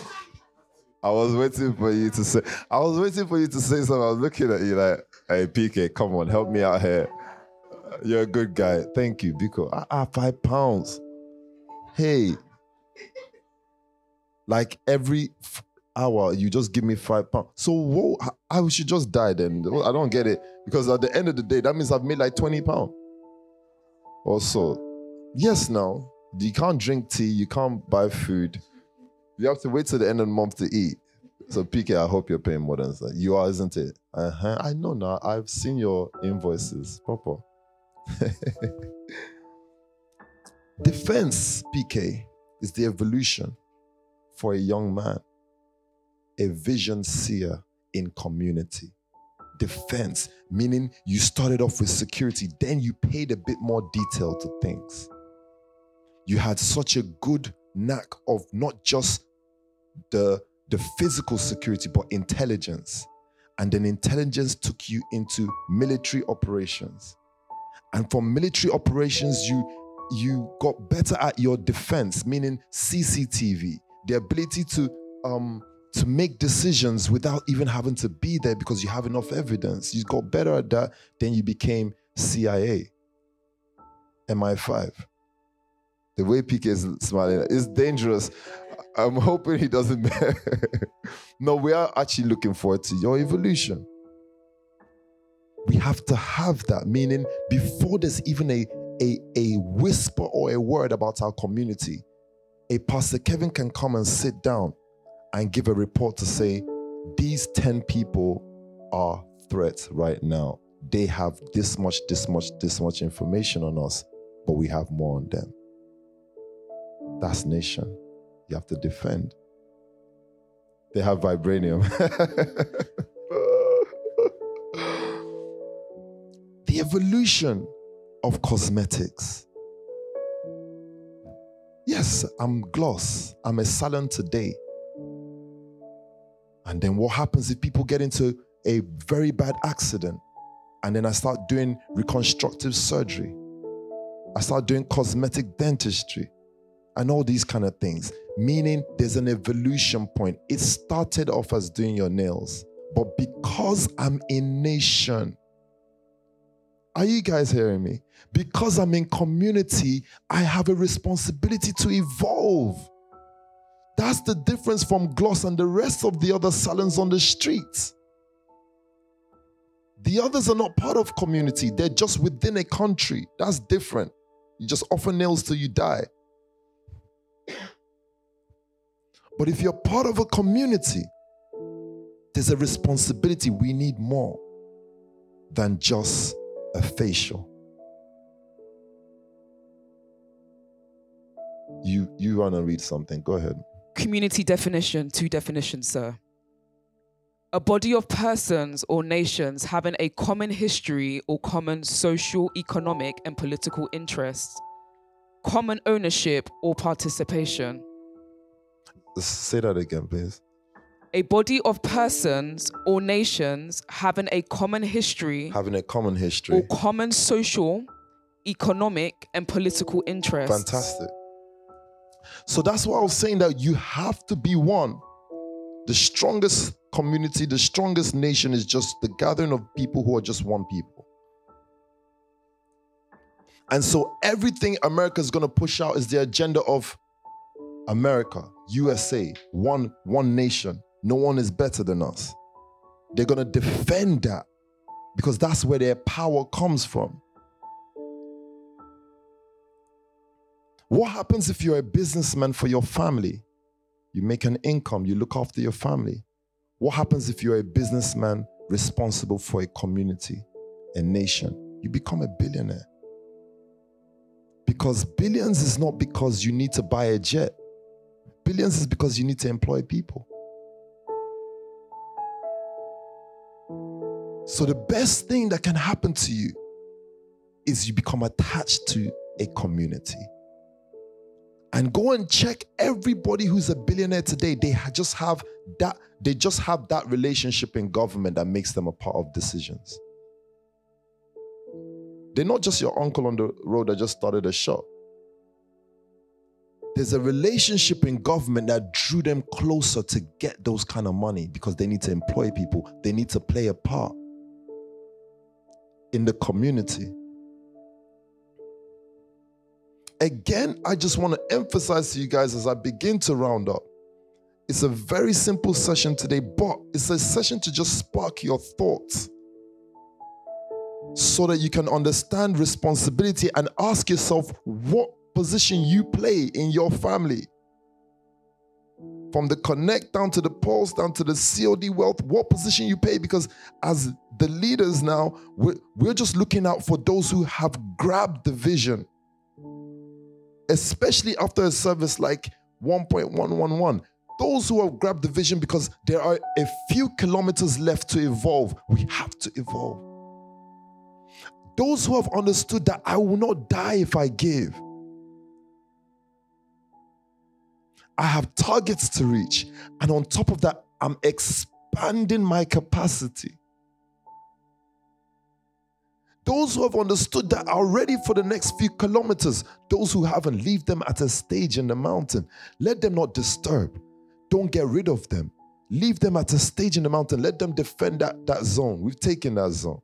S1: I was waiting for you to say. I was waiting for you to say something. I was looking at you like, "Hey, PK, come on, help me out here. You're a good guy. Thank you, Biko. Ah, ah five pounds. Hey, like every hour, you just give me five pounds. So whoa, I I should just die then. I don't get it. Because at the end of the day, that means I've made like 20 pounds. Also, yes, now you can't drink tea, you can't buy food. You have to wait till the end of the month to eat. So PK, I hope you're paying more than that. You are, isn't it? Uh-huh. I know now. I've seen your invoices. Proper. Defense, PK, is the evolution for a young man, a vision seer in community. Defense, meaning you started off with security, then you paid a bit more detail to things. You had such a good knack of not just the, the physical security, but intelligence. And then intelligence took you into military operations. And from military operations, you you got better at your defense, meaning CCTV, the ability to um, to make decisions without even having to be there because you have enough evidence. You got better at that, then you became CIA, MI5. The way PK is smiling is dangerous. I'm hoping he doesn't. no, we are actually looking forward to your evolution. We have to have that, meaning before there's even a a, a whisper or a word about our community, a Pastor Kevin can come and sit down and give a report to say, these 10 people are threats right now. They have this much, this much, this much information on us, but we have more on them. That's nation. You have to defend. They have vibranium. the evolution of cosmetics. Yes, I'm gloss. I'm a salon today. And then what happens if people get into a very bad accident? And then I start doing reconstructive surgery. I start doing cosmetic dentistry and all these kind of things. Meaning there's an evolution point. It started off as doing your nails, but because I'm a nation, are you guys hearing me? Because I'm in community, I have a responsibility to evolve. That's the difference from Gloss and the rest of the other salons on the streets. The others are not part of community, they're just within a country. That's different. You just offer nails till you die. But if you're part of a community, there's a responsibility. We need more than just a facial. You you want to read something? Go ahead.
S2: Community definition, two definitions, sir. A body of persons or nations having a common history or common social, economic, and political interests, common ownership or participation.
S1: Say that again, please
S2: a body of persons or nations having a common history,
S1: having a common history,
S2: or common social, economic, and political interests.
S1: Fantastic. So that's why I was saying that you have to be one. The strongest community, the strongest nation is just the gathering of people who are just one people. And so everything America is going to push out is the agenda of America, USA, one one nation, no one is better than us. They're going to defend that because that's where their power comes from. What happens if you're a businessman for your family? You make an income, you look after your family. What happens if you're a businessman responsible for a community, a nation? You become a billionaire. Because billions is not because you need to buy a jet, billions is because you need to employ people. So, the best thing that can happen to you is you become attached to a community. And go and check everybody who's a billionaire today. They just have that, they just have that relationship in government that makes them a part of decisions. They're not just your uncle on the road that just started a shop. There's a relationship in government that drew them closer to get those kind of money because they need to employ people, they need to play a part in the community. Again, I just want to emphasize to you guys as I begin to round up It's a very simple session today, but it's a session to just spark your thoughts so that you can understand responsibility and ask yourself what position you play in your family. From the connect down to the pulse, down to the COD wealth, what position you play? Because as the leaders now, we're, we're just looking out for those who have grabbed the vision. Especially after a service like 1.111. Those who have grabbed the vision because there are a few kilometers left to evolve. We have to evolve. Those who have understood that I will not die if I give. I have targets to reach. And on top of that, I'm expanding my capacity. Those who have understood that are ready for the next few kilometers. Those who haven't, leave them at a stage in the mountain. Let them not disturb. Don't get rid of them. Leave them at a stage in the mountain. Let them defend that, that zone. We've taken that zone.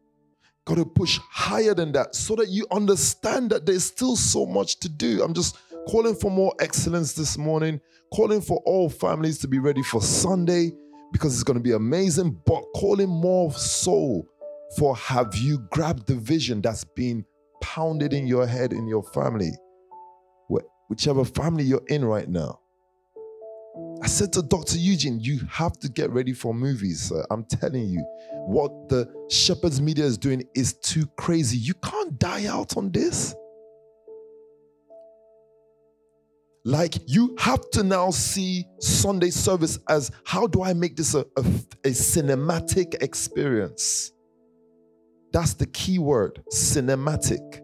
S1: Got to push higher than that so that you understand that there's still so much to do. I'm just calling for more excellence this morning, calling for all families to be ready for Sunday because it's going to be amazing, but calling more so for have you grabbed the vision that's been pounded in your head in your family, whichever family you're in right now. I said to Dr. Eugene, you have to get ready for movies. Sir. I'm telling you, what the Shepherd's Media is doing is too crazy. You can't die out on this. Like, you have to now see Sunday service as how do I make this a, a, a cinematic experience? That's the key word cinematic.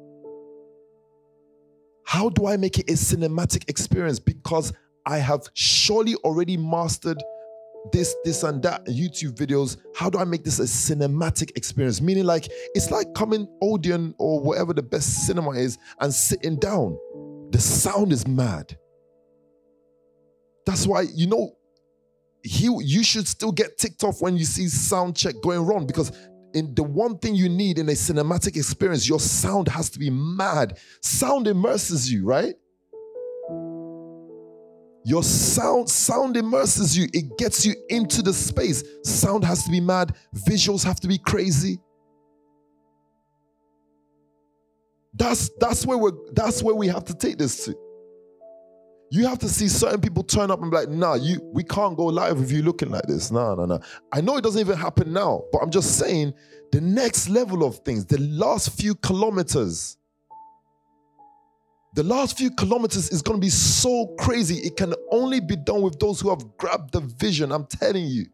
S1: How do I make it a cinematic experience? Because I have surely already mastered this, this, and that YouTube videos. How do I make this a cinematic experience? Meaning, like, it's like coming Odeon or whatever the best cinema is and sitting down. The sound is mad. That's why, you know, he, you should still get ticked off when you see sound check going wrong because in the one thing you need in a cinematic experience, your sound has to be mad. Sound immerses you, right? Your sound sound immerses you. It gets you into the space. Sound has to be mad, visuals have to be crazy. That's that's where we that's where we have to take this to. You have to see certain people turn up and be like, nah, you we can't go live with you looking like this. No, no, no. I know it doesn't even happen now, but I'm just saying the next level of things, the last few kilometers the last few kilometers is going to be so crazy. It can only be done with those who have grabbed the vision. I'm telling you.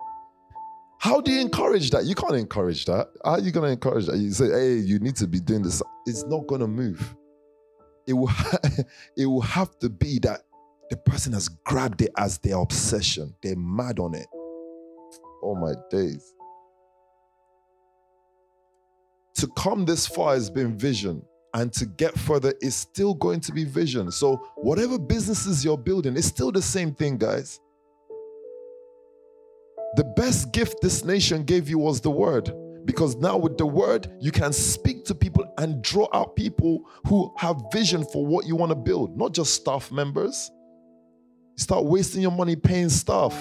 S1: How do you encourage that? You can't encourage that. How are you going to encourage that? You say, hey, you need to be doing this. It's not going to move. It will, it will have to be that the person has grabbed it as their obsession. They're mad on it. Oh my days. To come this far has been vision and to get further is still going to be vision. So, whatever businesses you're building, it's still the same thing, guys. The best gift this nation gave you was the word. Because now, with the word, you can speak to people and draw out people who have vision for what you want to build, not just staff members. Start wasting your money paying staff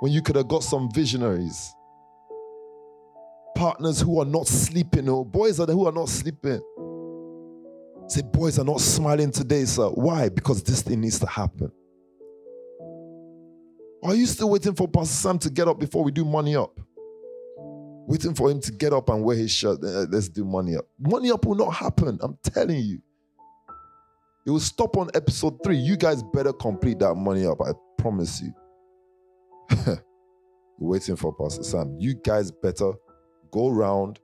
S1: when you could have got some visionaries. Partners who are not sleeping, or boys are who are not sleeping. Say, boys are not smiling today, sir. Why? Because this thing needs to happen. Are you still waiting for Pastor Sam to get up before we do money up? Waiting for him to get up and wear his shirt. Let's do money up. Money up will not happen. I'm telling you. It will stop on episode three. You guys better complete that money up. I promise you. waiting for Pastor Sam. You guys better go around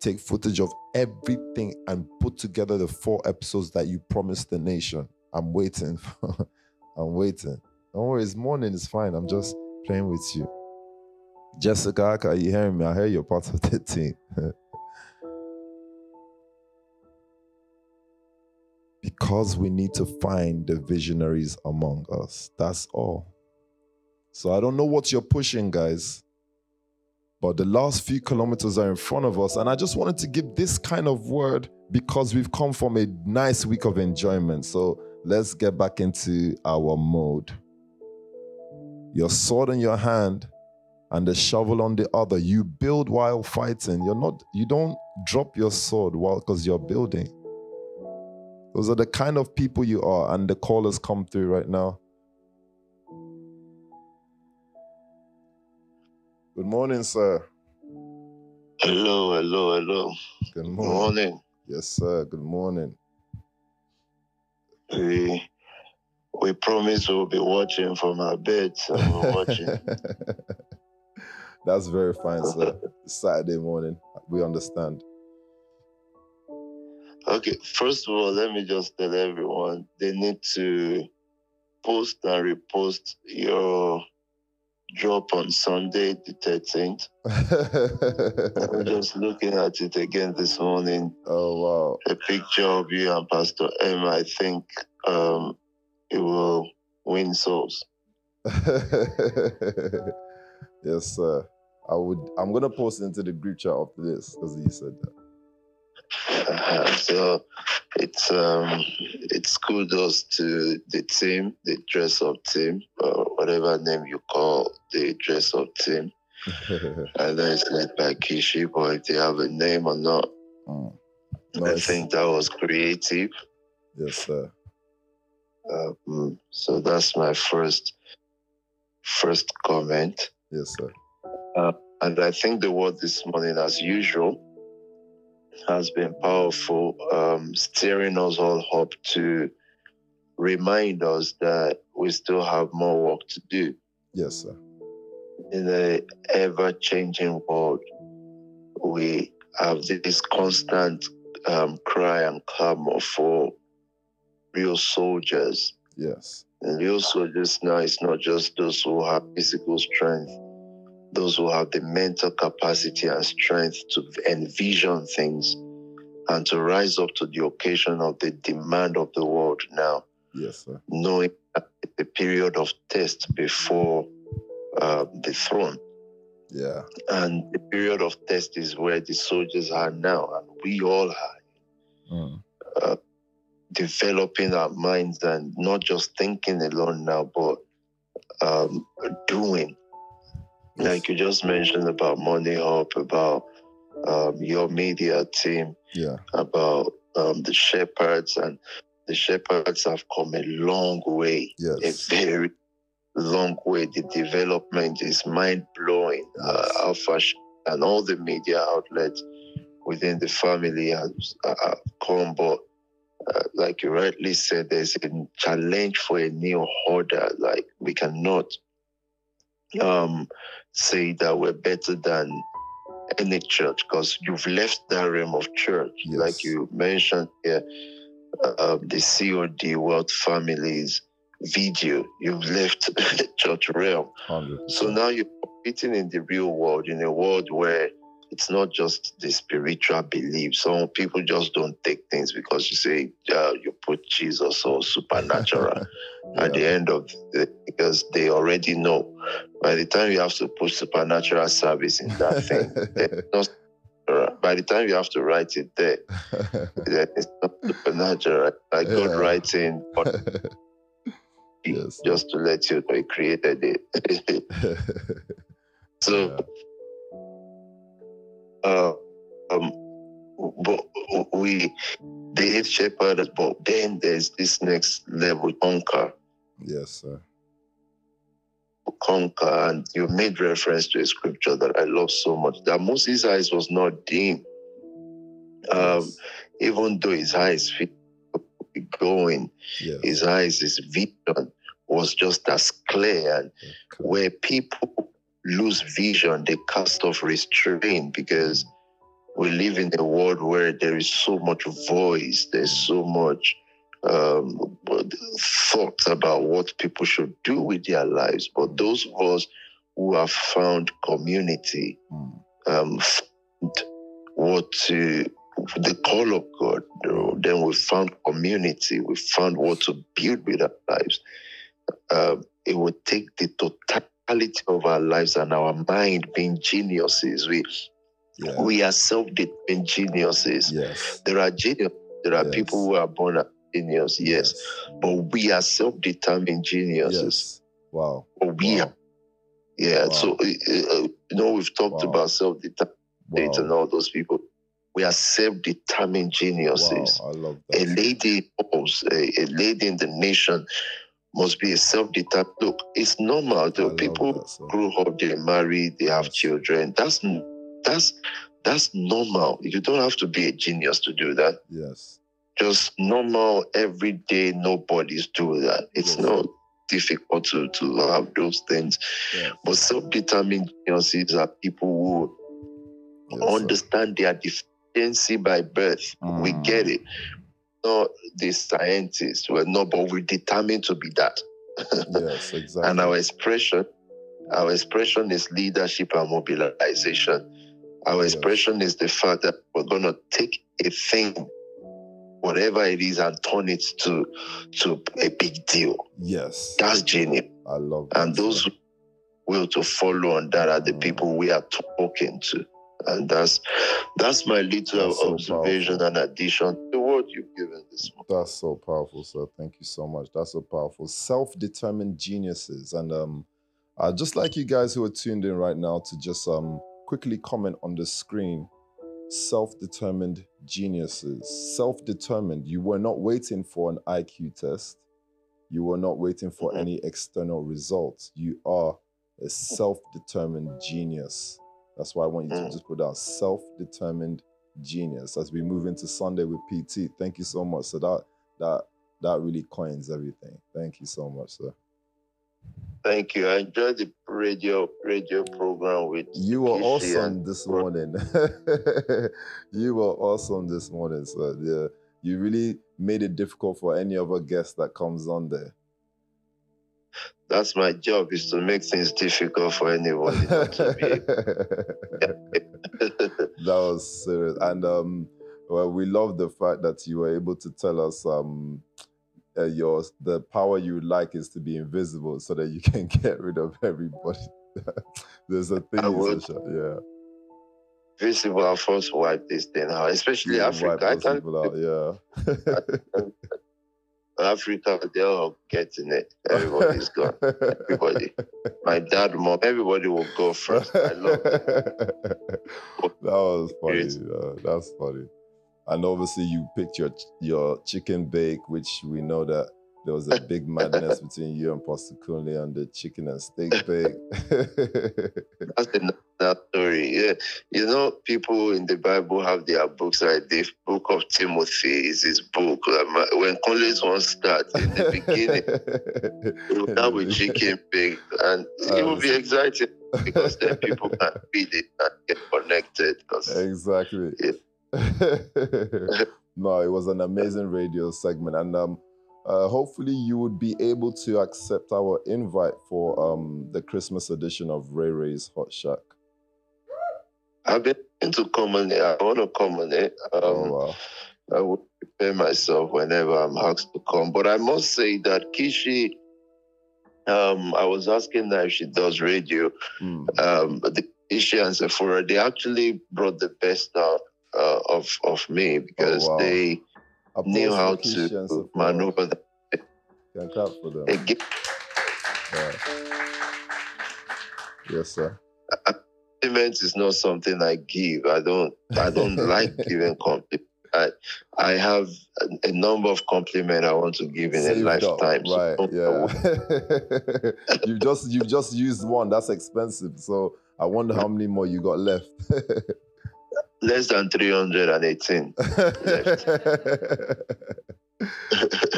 S1: take footage of everything and put together the four episodes that you promised the nation. I'm waiting. I'm waiting. Don't worry, it's morning, it's fine. I'm just playing with you. Jessica, are you hearing me? I hear you're part of the team. because we need to find the visionaries among us. That's all. So I don't know what you're pushing, guys. But the last few kilometers are in front of us. And I just wanted to give this kind of word because we've come from a nice week of enjoyment. So let's get back into our mode. your sword in your hand and the shovel on the other. You build while fighting. You're not, you don't drop your sword while because you're building. Those are the kind of people you are, and the callers come through right now. Good morning, sir.
S3: Hello, hello, hello.
S1: Good
S3: Good
S1: morning.
S3: morning.
S1: Yes, sir. Good morning.
S3: We we promise we'll be watching from our beds and we're watching.
S1: That's very fine, sir. Saturday morning. We understand.
S3: Okay, first of all, let me just tell everyone they need to post and repost your drop on Sunday the 13th. I'm just looking at it again this morning.
S1: oh wow.
S3: A picture of you and Pastor M. I think um, it will win souls.
S1: yes, sir. I would I'm gonna post into the group chat after this because you said that.
S3: Uh, so it's um it's kudos to the team, the dress up team, or whatever name you call the dress up team. I know it's led by Kishi, but if they have a name or not,
S1: Mm.
S3: I think that was creative.
S1: Yes, sir.
S3: Uh, mm, so that's my first first comment.
S1: Yes, sir.
S3: And I think the word this morning, as usual, has been powerful, um, steering us all up to remind us that we still have more work to do
S1: Yes, sir.
S3: in the ever changing world. We have this constant um, cry and clamor for real soldiers.
S1: Yes.
S3: And real soldiers now is not just those who have physical strength, those who have the mental capacity and strength to envision things and to rise up to the occasion of the demand of the world now,
S1: Yes, sir.
S3: knowing the period of test before uh, the throne.
S1: Yeah.
S3: And the period of test is where the soldiers are now, and we all are
S1: Mm.
S3: developing our minds and not just thinking alone now, but um, doing. Like you just mentioned about Money Hub, about um, your media team,
S1: Yeah.
S3: about um, the shepherds, and the shepherds have come a long way,
S1: Yes.
S3: a very long way. The development is mind blowing. Uh. Alpha and all the media outlets within the family has uh, have come, but uh, like you rightly said, there's a challenge for a new order. Like we cannot um, say that we're better than any church because you've left that realm of church.
S1: Yes.
S3: Like you mentioned here, uh, the COD World Families video, you've left the church realm.
S1: Hundred.
S3: So now you're competing in the real world, in a world where it's not just the spiritual belief. Some people just don't take things because you say uh, you put Jesus or supernatural at the end of the because they already know. By the time you have to put supernatural service in that thing, there's no supernatural. by the time you have to write it there, then it's not supernatural. Like God
S1: Yeah.
S3: writing
S1: Yes.
S3: just to let you know He created it. so. Uh, um, but we the eighth shepherd, but then there's this next level, conquer,
S1: yes, sir.
S3: conquer, and you made reference to a scripture that I love so much. That Moses' eyes was not dim, um,
S1: yes.
S3: even though his eyes going,
S1: yes.
S3: his eyes, his vision was just as clear. And
S1: Okay.
S3: where people lose vision, they cast off restraint because we live in a world where there is so much voice, there's so much um, thoughts about what people should do with their lives. But those of us who have found community,
S1: Mm.
S3: um, found what to the call of God, then we found community, we found what to build with our lives. Um, it would take the totality of our lives and our mind being geniuses. We
S1: Yeah.
S3: we are self-determined geniuses.
S1: yes.
S3: There are genius. There are
S1: Yes.
S3: people who are born as genius, yes, but we are self-determined geniuses.
S1: Yes. Wow.
S3: But we
S1: Wow.
S3: have Yeah.
S1: Wow.
S3: So uh, uh, you know we've talked
S1: Wow.
S3: about self-determined and all those people. We are self-determined geniuses.
S1: Wow. I love
S3: A lady, a lady in the nation must be a self-determined. Look, it's normal.
S1: Love
S3: People
S1: that, sir.
S3: grew up, they marry, they have children. That's that's that's normal. You don't have to be a genius to do that.
S1: Yes.
S3: Just normal, everyday. Nobody's do that. It's
S1: Yes.
S3: not difficult to to have those things.
S1: Yes.
S3: But self-determined geniuses are people who
S1: Yes, sir.
S3: understand their deficiency by birth. We
S1: Mm.
S3: get it. Not the scientists. We're not, but we're determined to be that.
S1: Yes. Exactly.
S3: And our expression, our expression is leadership and mobilization. Our
S1: Yes.
S3: expression is the fact that we're gonna take a thing, whatever it is, and turn it to to a big deal.
S1: yes.
S3: That's genius.
S1: I love that.
S3: And those who will to follow on that are the
S1: Mm.
S3: people we are talking to. And that's that's my little
S1: That's
S3: observation
S1: powerful.
S3: and addition to you've given this morning.
S1: That's so powerful, sir. Thank you so much. That's so powerful. Self-determined geniuses, and um, uh, just like you guys who are tuned in right now, to just um quickly comment on the screen. Self-determined geniuses. Self-determined. You were not waiting for an IQ test. You were not waiting for
S3: Mhm.
S1: any external results. You are a self-determined genius. That's why I want you to
S3: Mm.
S1: just put down self-determined genius as we move into Sunday with PT. Thank you so much. So that that that really coins everything. Thank you so much, sir.
S3: Thank you. I enjoyed the radio radio program with
S1: You were awesome this morning. you were awesome this morning, sir. Yeah, you really made it difficult for any other guest that comes on there.
S3: That's my job is to make things difficult for anybody be.
S1: that was serious and um well we love the fact that you were able to tell us um uh, your the power you like is to be invisible so that you can get rid of everybody there's a thing
S3: I would.
S1: yeah
S3: Visible, I'll first wipe this thing out, especially
S1: You
S3: Africa. I
S1: people out, yeah
S3: Africa, they're all getting it. Everybody's gone. Everybody. My dad, mom, everybody will go first. I love it.
S1: that was funny. Yeah, that's funny. And obviously, you picked your your chicken bake, which we know that there was a big madness between you and Pastor Kunle on the chicken and steak bake.
S3: That's another story. Yeah. You know, people in the Bible have their books, right? The book of Timothy is his book. Um, when college one starts in the beginning, it will start with chicken bake, and it will be exciting because then people can read it and get connected.
S1: Exactly. no, it was an amazing radio segment, and um, uh, hopefully you would be able to accept our invite for um the Christmas edition of Ray Ray's Hot Shack.
S3: I've been to come on it. I want to come on it. Um,
S1: oh wow.
S3: I will prepare myself whenever I'm asked to come. But I must say that Kishi, um, I was asking her if she does radio.
S1: Mm.
S3: Um, the Kishi and Sephora, they actually brought the best out uh, of of me because
S1: Oh, wow.
S3: they knew how to maneuver the
S1: Can clap for them.
S3: again.
S1: Yeah. Yes, sir.
S3: Compliment is not something I give. I don't. I don't like giving compliments. I, I have a, a number of compliments I want to give in
S1: Saved
S3: a
S1: up,
S3: lifetime. So
S1: right?
S3: don't-
S1: Yeah. you just you just used one. That's expensive. So I wonder how many more you got left.
S3: Less than 318.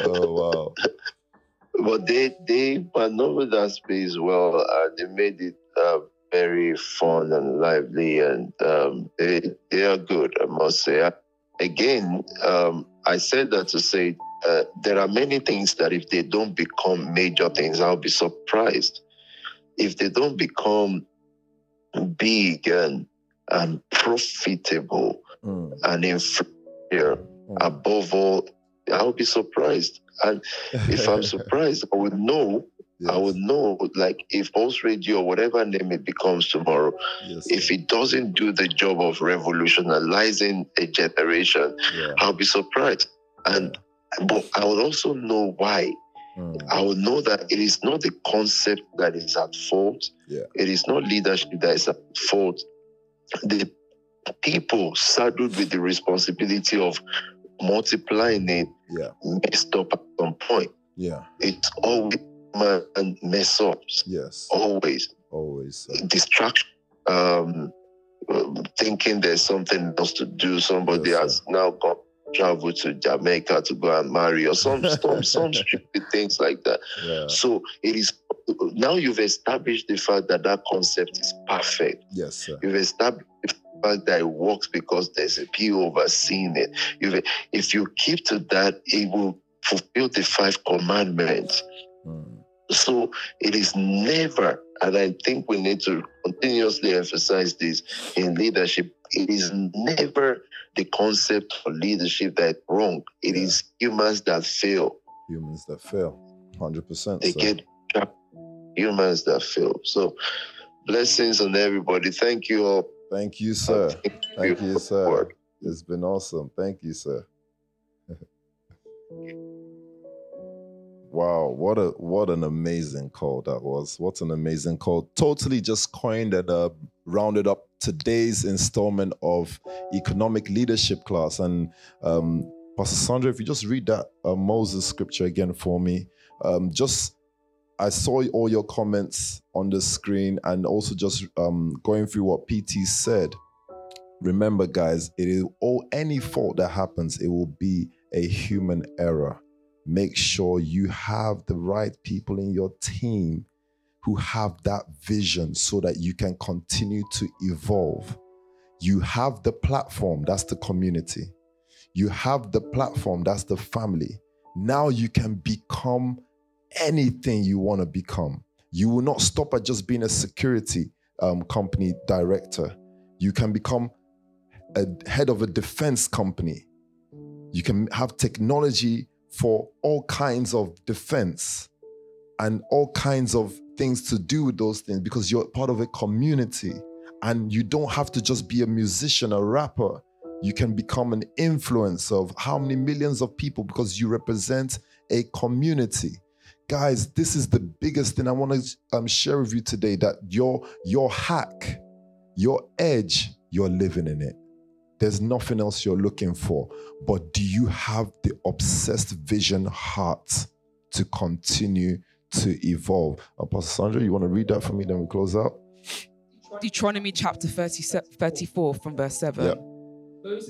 S1: oh wow.
S3: but they they maneuvered that space well they made it uh, very fun and lively and um, they they are good I must say. Again, um, I said that to say uh, there are many things that if they don't become major things, I'll be surprised. If they don't become big and and profitable
S1: Mm,
S3: and inferior,
S1: mm.
S3: above all, I'll be surprised. And if I'm surprised, I would know. I would know, like, if Pulse Radio or whatever name it becomes tomorrow,
S1: yes,
S3: if it doesn't do the job of revolutionizing a generation,
S1: yeah.
S3: I'll be surprised. And but I would also know why.
S1: Mm.
S3: I would know that it is not the concept that is at fault.
S1: Yeah.
S3: It is not leadership that is at fault. The people saddled with the responsibility of multiplying it
S1: Yeah.
S3: messed up at some point.
S1: Yeah.
S3: It's always man mess ups.
S1: Yes.
S3: Always
S1: Always. sir.
S3: distraction. Um, uh, thinking there's something else to do. Somebody
S1: Yes,
S3: has now gone travel to Jamaica to go and marry or some some, some stupid things like that.
S1: Yeah.
S3: So it is now you've established the fact that that concept is perfect.
S1: Yes, sir.
S3: You've established the fact that it works because there's a overseeing it. You've, if you keep to that, it will fulfill the five commandments.
S1: Mm.
S3: So it is never, and I think we need to continuously emphasize this in leadership. It is never the concept of leadership that wrong. It
S1: Yeah.
S3: is humans that fail.
S1: Humans that fail. 100%.
S3: They
S1: sir.
S3: get trapped. Humans that fail. So blessings on everybody. Thank you all.
S1: Thank you, sir. Thank you,
S3: for the
S1: sir.
S3: word.
S1: It's been awesome. Thank you, sir. wow, what a what an amazing call that was. What an amazing call. Totally just coined and uh, rounded up today's installment of economic leadership class. And um, Pastor Sandra, if you just read that uh, Moses scripture again for me, um, just I saw all your comments on the screen and also just um, going through what PT said. Remember, guys, it is all any fault that happens, it will be a human error. Make sure you have the right people in your team who have that vision so that you can continue to evolve. You have the platform, that's the community. You have the platform, that's the family. Now you can become anything you want to become. You will not stop at just being a security um, company director. You can become a head of a defense company. You can have technology for all kinds of defense and all kinds of things to do with those things because you're part of a community and you don't have to just be a musician, a rapper. You can become an influence of how many millions of people because you represent a community guys this is the biggest thing i want to um, share with you today that your your hack your edge you're living in it. There's nothing else you're looking for but do you have the obsessed vision heart to continue to evolve? Apostle sandra you want to read that for me then we close out?
S2: Deuteronomy chapter 30, 34 from verse 7.
S1: Yep.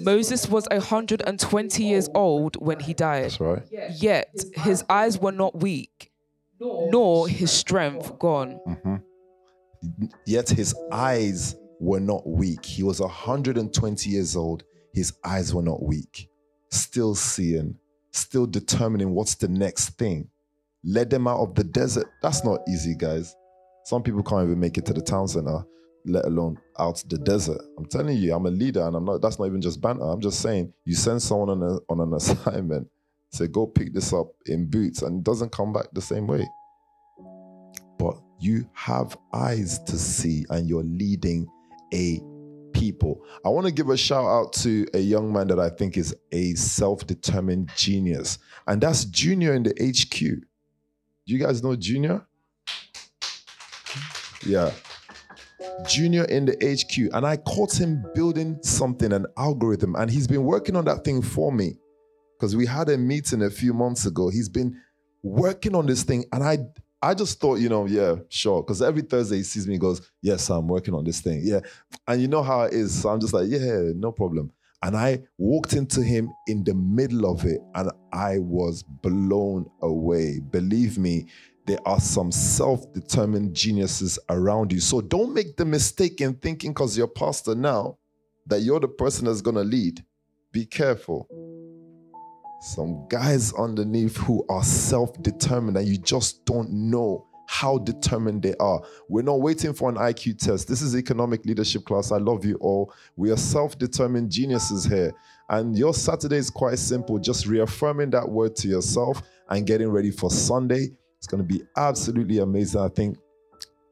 S2: Moses was 120 years old when he died,
S1: that's right.
S2: Yet his eyes were not weak, nor his strength gone.
S1: Mhm. Yet his eyes were not weak. He was 120 years old. His eyes were not weak. Still seeing, still determining what's the next thing. Led them out of the desert. That's not easy, guys. Some people can't even make it to the town center, let alone out the desert. I'm telling you, I'm a leader, and I'm not. That's not even just banter. I'm just saying, you send someone on, a, on an assignment, say, go pick this up in boots, and it doesn't come back the same way but you have eyes to see and you're leading a people. I want to give a shout out to a young man that I think is a self determined genius, and that's Junior in the HQ. Do you guys know Junior? Yeah. Junior in the HQ, and I caught him building something, an algorithm, and he's been working on that thing for me because we had a meeting a few months ago. He's been working on this thing, and I I just thought, you know, yeah, sure. Because every Thursday he sees me, he goes, Yes, I'm working on this thing. Yeah. And you know how it is. So I'm just like, Yeah, no problem. And I walked into him in the middle of it and I was blown away. Believe me, there are some self determined geniuses around you. So don't make the mistake in thinking because you're pastor now that you're the person that's going to lead. Be careful some guys underneath who are self determined and you just don't know how determined they are. We're not waiting for an IQ test. This is economic leadership class. I love you all. We are self determined geniuses here. And your Saturday is quite simple, just reaffirming that word to yourself and getting ready for Sunday. It's going to be absolutely amazing. I think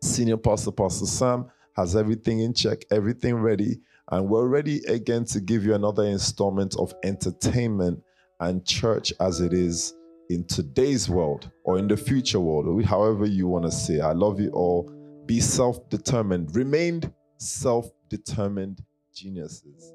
S1: Senior Pastor, Pastor Sam, has everything in check, everything ready. And we're ready again to give you another installment of entertainment and church as it is in today's world or in the future world, or however you want to say. I love you all. Be self determined. Remain self determined geniuses.